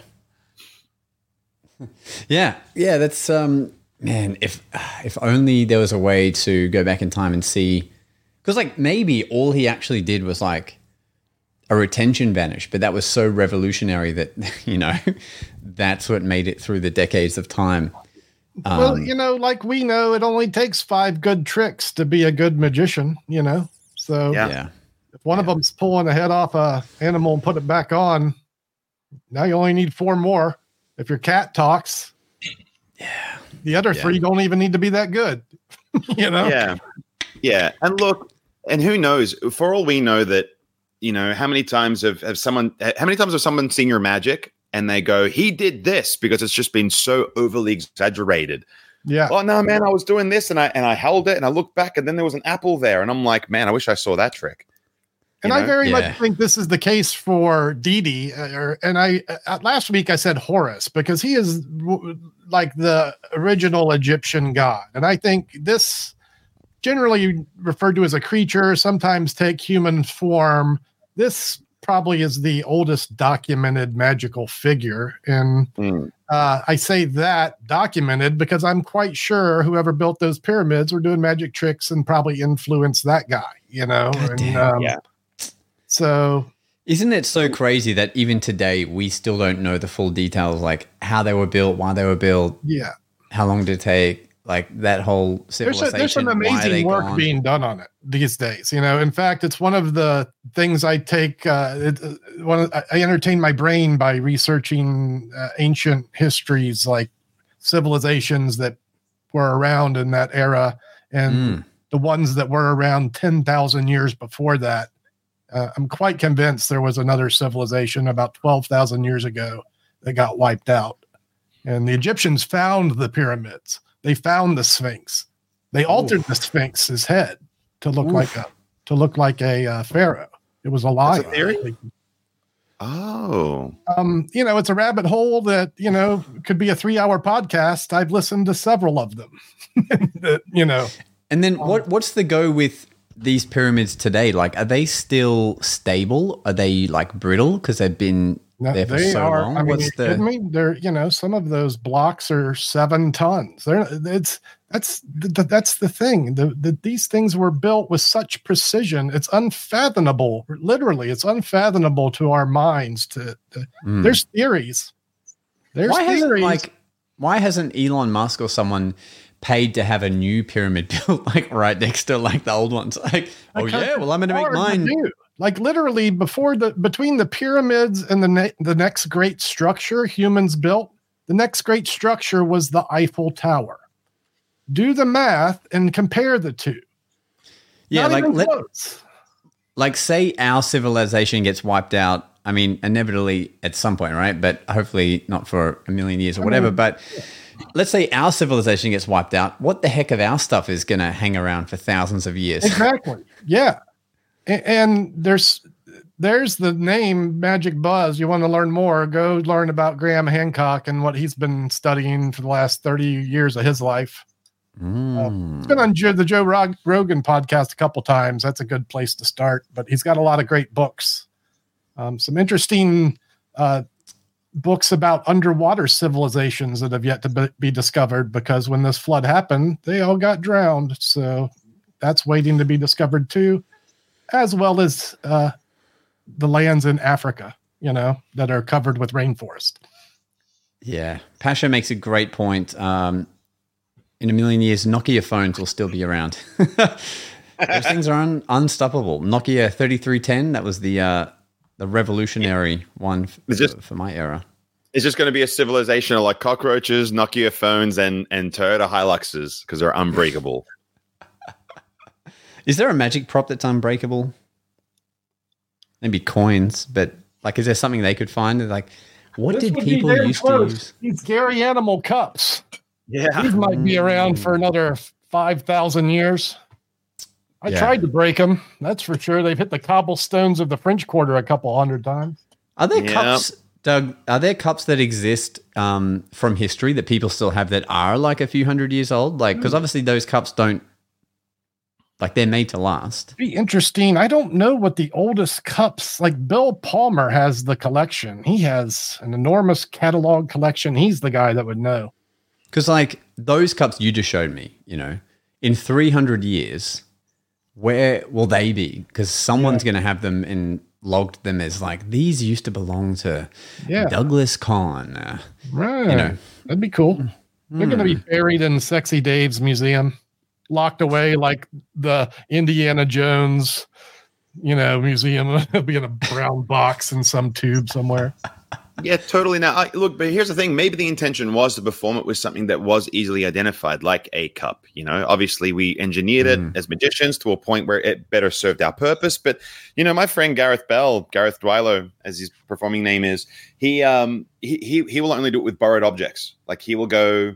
yeah, yeah. That's um, man. If if only there was a way to go back in time and see, because like maybe all he actually did was like a retention vanish, but that was so revolutionary that you know that's what made it through the decades of time. Well, Um, you know, like we know, it only takes five good tricks to be a good magician. You know, so Yeah. yeah. if one of them's pulling the head off a animal and put it back on, now you only need four more. If your cat talks, yeah, the other Yeah. three don't even need to be that good. you know, Yeah. Yeah. And look, and who knows? For all we know that, you know, how many times have, have someone how many times have someone seen your magic and they go, he did this because it's just been so overly exaggerated. yeah. Oh no, man, I was doing this and I and I held it and I looked back and then there was an apple there. And I'm like, man, I wish I saw that trick. And You I very Yeah. much think this is the case for Dedi. Uh, or- and I uh, last week I said Horus because he is w- like the original Egyptian god, and I think this generally referred to as a creature, sometimes take human form. This probably is the oldest documented magical figure, and Mm. uh, I say that documented because I'm quite sure whoever built those pyramids were doing magic tricks and probably influenced that guy. You know, God and, damn, um, yeah. So Isn't it so crazy that even today we still don't know the full details, like how they were built, why they were built, yeah, how long did it take, like that whole there's a, civilization? there's some why are they amazing work gone? being done on it these days. You know, in fact, it's one of the things I take. Uh, it, uh, one of, I- I entertain my brain by researching uh, ancient histories, like civilizations that were around in that era, and Mm. the ones that were around ten thousand years before that. Uh, I'm quite convinced there was another civilization about twelve thousand years ago that got wiped out, and the Egyptians found the pyramids. They found the Sphinx. They altered the Sphinx's head to look Oof. like a to look like a uh, pharaoh. It was a lie. Theory? Oh. Um, you know, it's a rabbit hole that you know could be a three-hour podcast. I've listened to several of them. you know, And then Um, what? What's the go with these pyramids today? Like, are they still stable? Are they like brittle because they've been no, for they so are. long? I mean, What's the? me? They're you know some of those blocks are seven tons. They're it's that's the, that's the thing. The, the these things were built with such precision. It's unfathomable. Literally, it's unfathomable to our minds. To, to Mm. there's theories. There's why hasn't like why hasn't Elon Musk or someone paid to have a new pyramid built like right next to like the old ones? Like, oh yeah, well I'm going to make to mine. do. Like literally before the between the pyramids and the ne- the next great structure humans built, the next great structure was the Eiffel Tower. Do the math and compare the two. Yeah, Not like let, like say our civilization gets wiped out. I mean, inevitably at some point, right? But hopefully not for a million years or whatever. but let's say our civilization gets wiped out. What the heck of our stuff is going to hang around for thousands of years? exactly. Yeah. And there's there's the name Magic Buzz. You want to learn more? Go learn about Graham Hancock and what he's been studying for the last 30 years of his life. Mm. It's been on Joe, the Joe Rog- Rogan podcast a couple times. That's a good place to start. But he's got a lot of great books. Um, some interesting uh, books about underwater civilizations that have yet to be, be discovered because when this flood happened, they all got drowned. So that's waiting to be discovered too, as well as uh, the lands in Africa, you know, that are covered with rainforest. Yeah, Pasha makes a great point. Um, in a million years, Nokia phones will still be around. Those things are un- unstoppable. Nokia thirty three ten. That was the uh, the revolutionary one f- It's just- for my era. It's just going to be a civilization of like cockroaches, Nokia phones, and and Toyota Hiluxes because they're unbreakable. Is there a magic prop that's unbreakable? Maybe coins, but like, is there something they could find? Like, what This did people very used close. to use? These Gary Animal cups. Yeah. These might be around for another 5,000 years. I Yeah. tried to break them. That's for sure. They've hit the cobblestones of the French Quarter a couple hundred times. Are there Yeah. cups? Doug, are there cups that exist um, from history that people still have that are like a few hundred years old? Like, because obviously those cups don't, like, they're made to last. Be interesting. I don't know what the oldest cups like. Bill Palmer has the collection. He has an enormous catalog collection. He's the guy that would know. Because, like, those cups you just showed me, you know, in 300 years, where will they be? Because someone's going to have them and logged them as like, these used to belong to Yeah. Douglas Conn. Uh, Right. You know. That'd be cool. They're going to be buried in Sexy Dave's museum, locked away like the Indiana Jones, you know, museum. It'll be in a brown box in some tube somewhere. Yeah, totally. Now, I, look, but here's the thing: maybe the intention was to perform it with something that was easily identified, like a cup. You know, obviously we engineered it as magicians to a point where it better served our purpose. But you know, my friend Gareth Bell, Gareth Dwylo, as his performing name is, he um he he, he will only do it with borrowed objects. Like he will go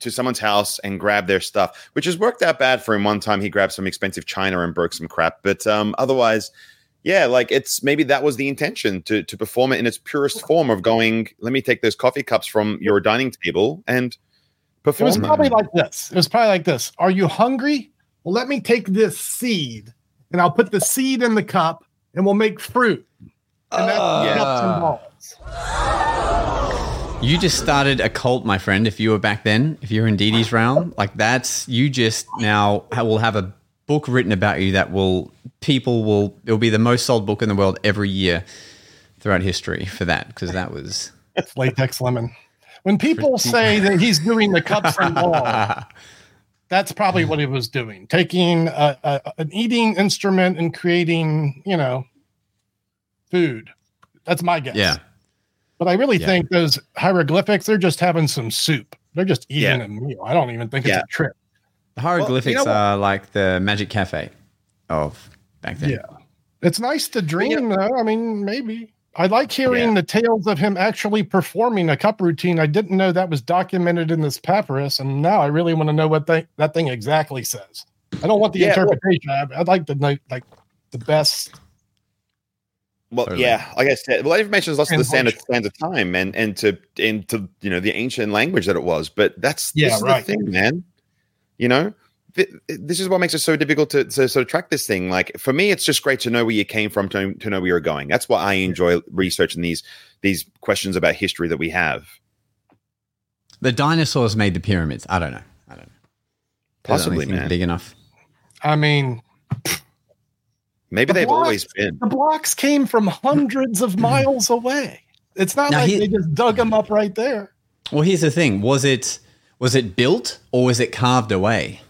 to someone's house and grab their stuff, which has worked out bad for him. One time he grabbed some expensive china and broke some crap, but um otherwise yeah, like it's maybe that was the intention to to perform it in its purest form of going. Let me take those coffee cups from your dining table and perform. It perform. was them. probably like this. It was probably like this. Are you hungry? Well, let me take this seed and I'll put the seed in the cup and we'll make fruit. And that's Ah. cups and balls. You just started a cult, my friend. If you were back then, if you're in Dedi's realm, like that's you just now will have a book written about you that will people will it'll be the most sold book in the world every year throughout history for that because that was It's latex lemon. When people say that he's doing the cups and balls, that's probably what he was doing taking a, a, an eating instrument and creating you know food that's my guess yeah. But i really Yeah. think those hieroglyphics they're just having some soup they're just eating Yeah. a meal i don't even think it's a trip The hieroglyphics know are like the Magic Cafe of back then. Yeah. it's nice to dream though i mean maybe i like hearing Yeah. the tales of him actually performing a cup routine i didn't know that was documented in this papyrus and now i really want to know what they, that thing exactly says i don't want the Yeah, well- interpretation I, i'd like to know like the best Well, Totally. yeah, like I said, well, that information is lost to the standard Translation. standard time and and to into you know the ancient language that it was. But that's Yeah, this is right. the thing, man. You know, Th- this is what makes it so difficult to, to sort of track this thing. Like for me, it's just great to know where you came from, to, to know where you're going. That's why I enjoy researching these these questions about history that we have. The dinosaurs made the pyramids. I don't know. I don't know. Possibly, man. Big enough. i mean Maybe The they've blocks- always been. the blocks came from hundreds of miles away it's not Now like he- they just dug them up right there Well, here's the thing: was it was it built or was it carved away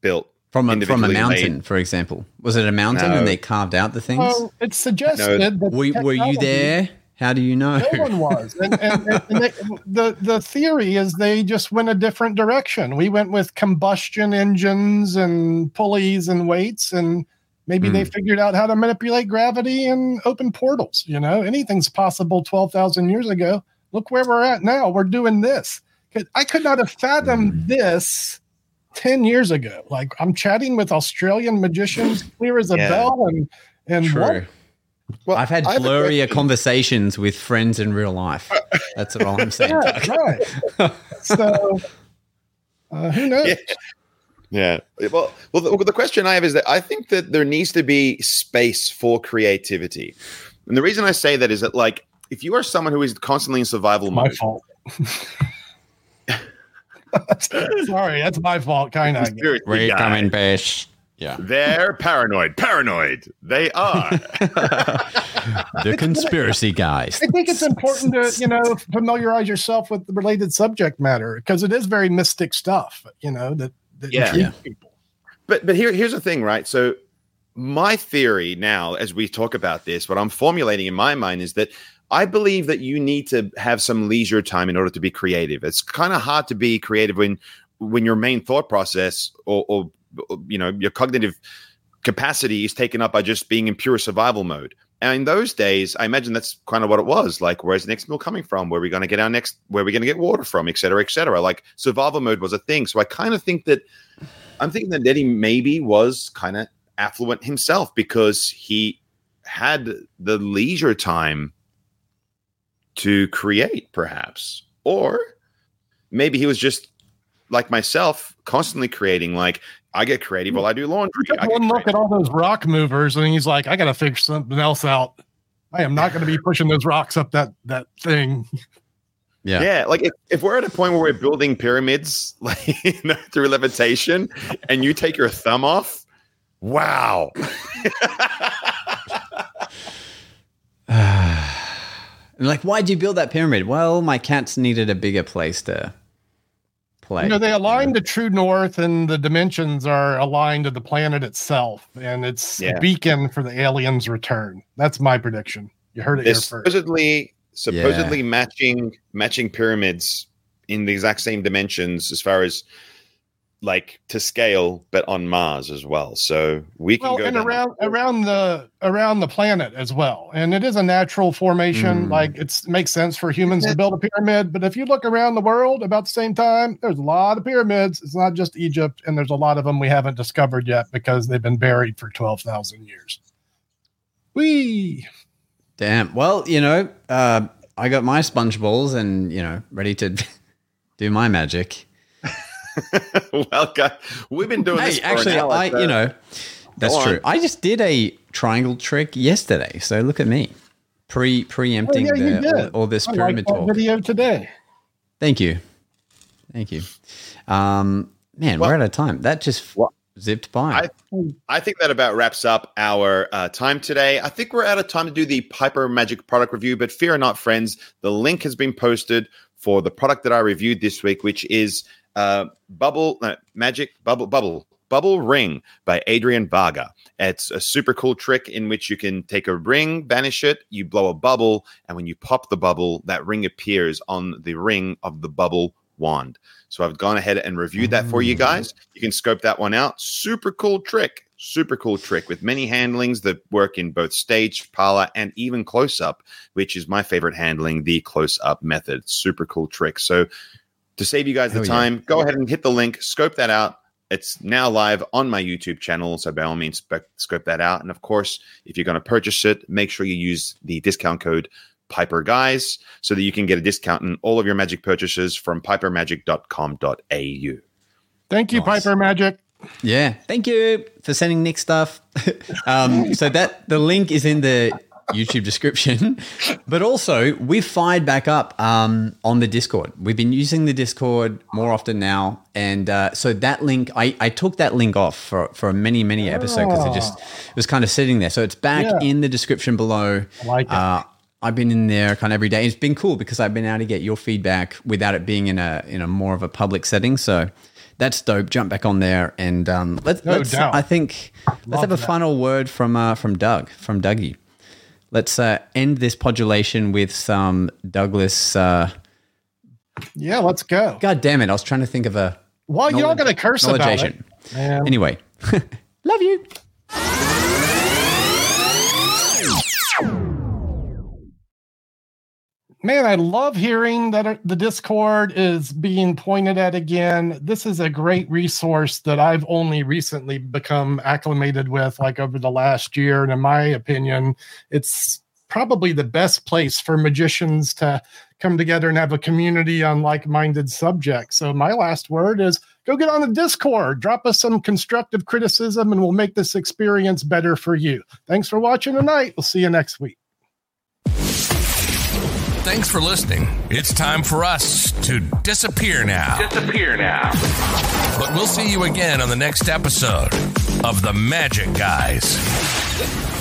built. from a, from a mountain, made. for example? Was it a mountain No. and they carved out the things? well it's suggested that were, were you there? How do you know? No one was. And, and, and, they, the the theory is they just went a different direction. We went with combustion engines and pulleys and weights, and maybe they hmm. figured out how to manipulate gravity and open portals. You know, anything's possible. Twelve thousand years ago. Look where we're at now. We're doing this. I could not have fathomed hmm. this. 10 years ago like i'm chatting with australian magicians clear as a Yeah. bell and and True. what- Well, I've had I have a blurrier conversations with friends in real life. That's all I'm saying. yeah, right so uh, who knows Yeah. Yeah. Well, well, the, the question I have is that I think that there needs to be space for creativity, and the reason I say that is that, like, if you are someone who is constantly in survival my mode, fault. Sorry, that's my fault, kind of. Conspiracy We're coming, Bish. Yeah. They're paranoid. Paranoid. They are. The conspiracy guys. I think it's important to you know familiarize yourself with the related subject matter because it is very mystic stuff. You know that, that Yeah. intrigues Yeah. people. but but here here's the thing, right? So my theory now, as we talk about this, what I'm formulating in my mind is that I believe that you need to have some leisure time in order to be creative. It's kind of hard to be creative when when your main thought process or, or you know your cognitive capacity is taken up by just being in pure survival mode. And in those days, I imagine that's kind of what it was. Like, where's the next meal coming from? Where are we going to get our next? Where are we going to get water from? Et cetera, et cetera. Like survival mode was a thing. So I kind of think that I'm thinking that Dedi maybe was kind of affluent himself because he had the leisure time to create, perhaps. Or maybe he was just like myself, constantly creating. Like I get creative while I do laundry. He took I one look at all those rock movers, and he's like, "I got to figure something else out. I am not going to be pushing those rocks up that that thing." Yeah. Yeah, like if, if we're at a point where we're building pyramids like you know, through levitation, and you take your thumb off, wow. And like, why'd you build that pyramid? Well, my cats needed a bigger place to play. You know, they align to true north, and the dimensions are aligned to the planet itself, and it's Yeah. a beacon for the aliens' return. That's my prediction. You heard it They're here first. supposedly supposedly matching matching pyramids in the exact same dimensions as far as like to scale, but on Mars as well. So we can Well, go and around that- around the around the planet as well, and it is a natural formation. Mm. Like it's makes sense for humans to build a pyramid. But if you look around the world about the same time, there's a lot of pyramids. It's not just Egypt, and there's a lot of them we haven't discovered yet because they've been buried for twelve thousand years. We Damn. Well, you know, uh, I got my sponge balls and, you know, ready to do my magic. well, guys, we've been doing this. Hey, for an actually, hour, I, so- you know, that's true. I just did a triangle trick yesterday. So look at me. Pre preempting Oh, yeah, the, all, all this I like pyramid that talk. video today. Thank you. Thank you. Um, man, Well- we're out of time. That just Well, zipped by. I- I think that about wraps up our uh, time today. I think we're out of time to do the Piper Magic product review, but fear not, friends. The link has been posted for the product that I reviewed this week, which is uh, Bubble uh, Magic Bubble Bubble Bubble Ring by Adrian Varga. It's a super cool trick in which you can take a ring, banish it, you blow a bubble, and when you pop the bubble, that ring appears on the ring of the bubble wand. So I've gone ahead and reviewed that for you guys. You can scope that one out. Super cool trick. Super cool trick with many handlings that work in both stage, parlor, and even close up, which is my favorite handling, the close up method. Super cool trick. So to save you guys the Hell yeah. time, go ahead and hit the link, scope that out. It's now live on my YouTube channel. So by all means, spe- scope that out. And of course, if you're going to purchase it, make sure you use the discount code Piper Guys so that you can get a discount on all of your magic purchases from pipermagic.com.au. Thank you, Nice. Piper Magic. Yeah. Thank you for sending Nick stuff. um, so that the link is in the YouTube description, but also we've fired back up um, on the Discord. We've been using the Discord more often now, and uh, so that link I, I took that link off for for many many episodes because it just it was kind of sitting there. So it's back Yeah. in the description below. I like it. Uh, I've been in there kind of every day. It's been cool because I've been able to get your feedback without it being in a in a more of a public setting. So that's dope. Jump back on there and um, let's. No let's. I think let's have a that. final word from uh, from Doug from Dougie. Let's uh, end this podulation with some Douglas. Uh, Yeah, let's go. God damn it! I was trying to think of a Well, you're not going to curse about it. Man. Anyway, love you. Man, I love hearing that the Discord is being pointed at again. This is a great resource that I've only recently become acclimated with, like over the last year. And in my opinion, it's probably the best place for magicians to come together and have a community on like minded subjects. So, my last word is go get on the Discord, drop us some constructive criticism, and we'll make this experience better for you. Thanks for watching tonight. We'll see you next week. Thanks for listening. It's time for us to disappear now. Disappear now. But we'll see you again on the next episode of The Magic Guys.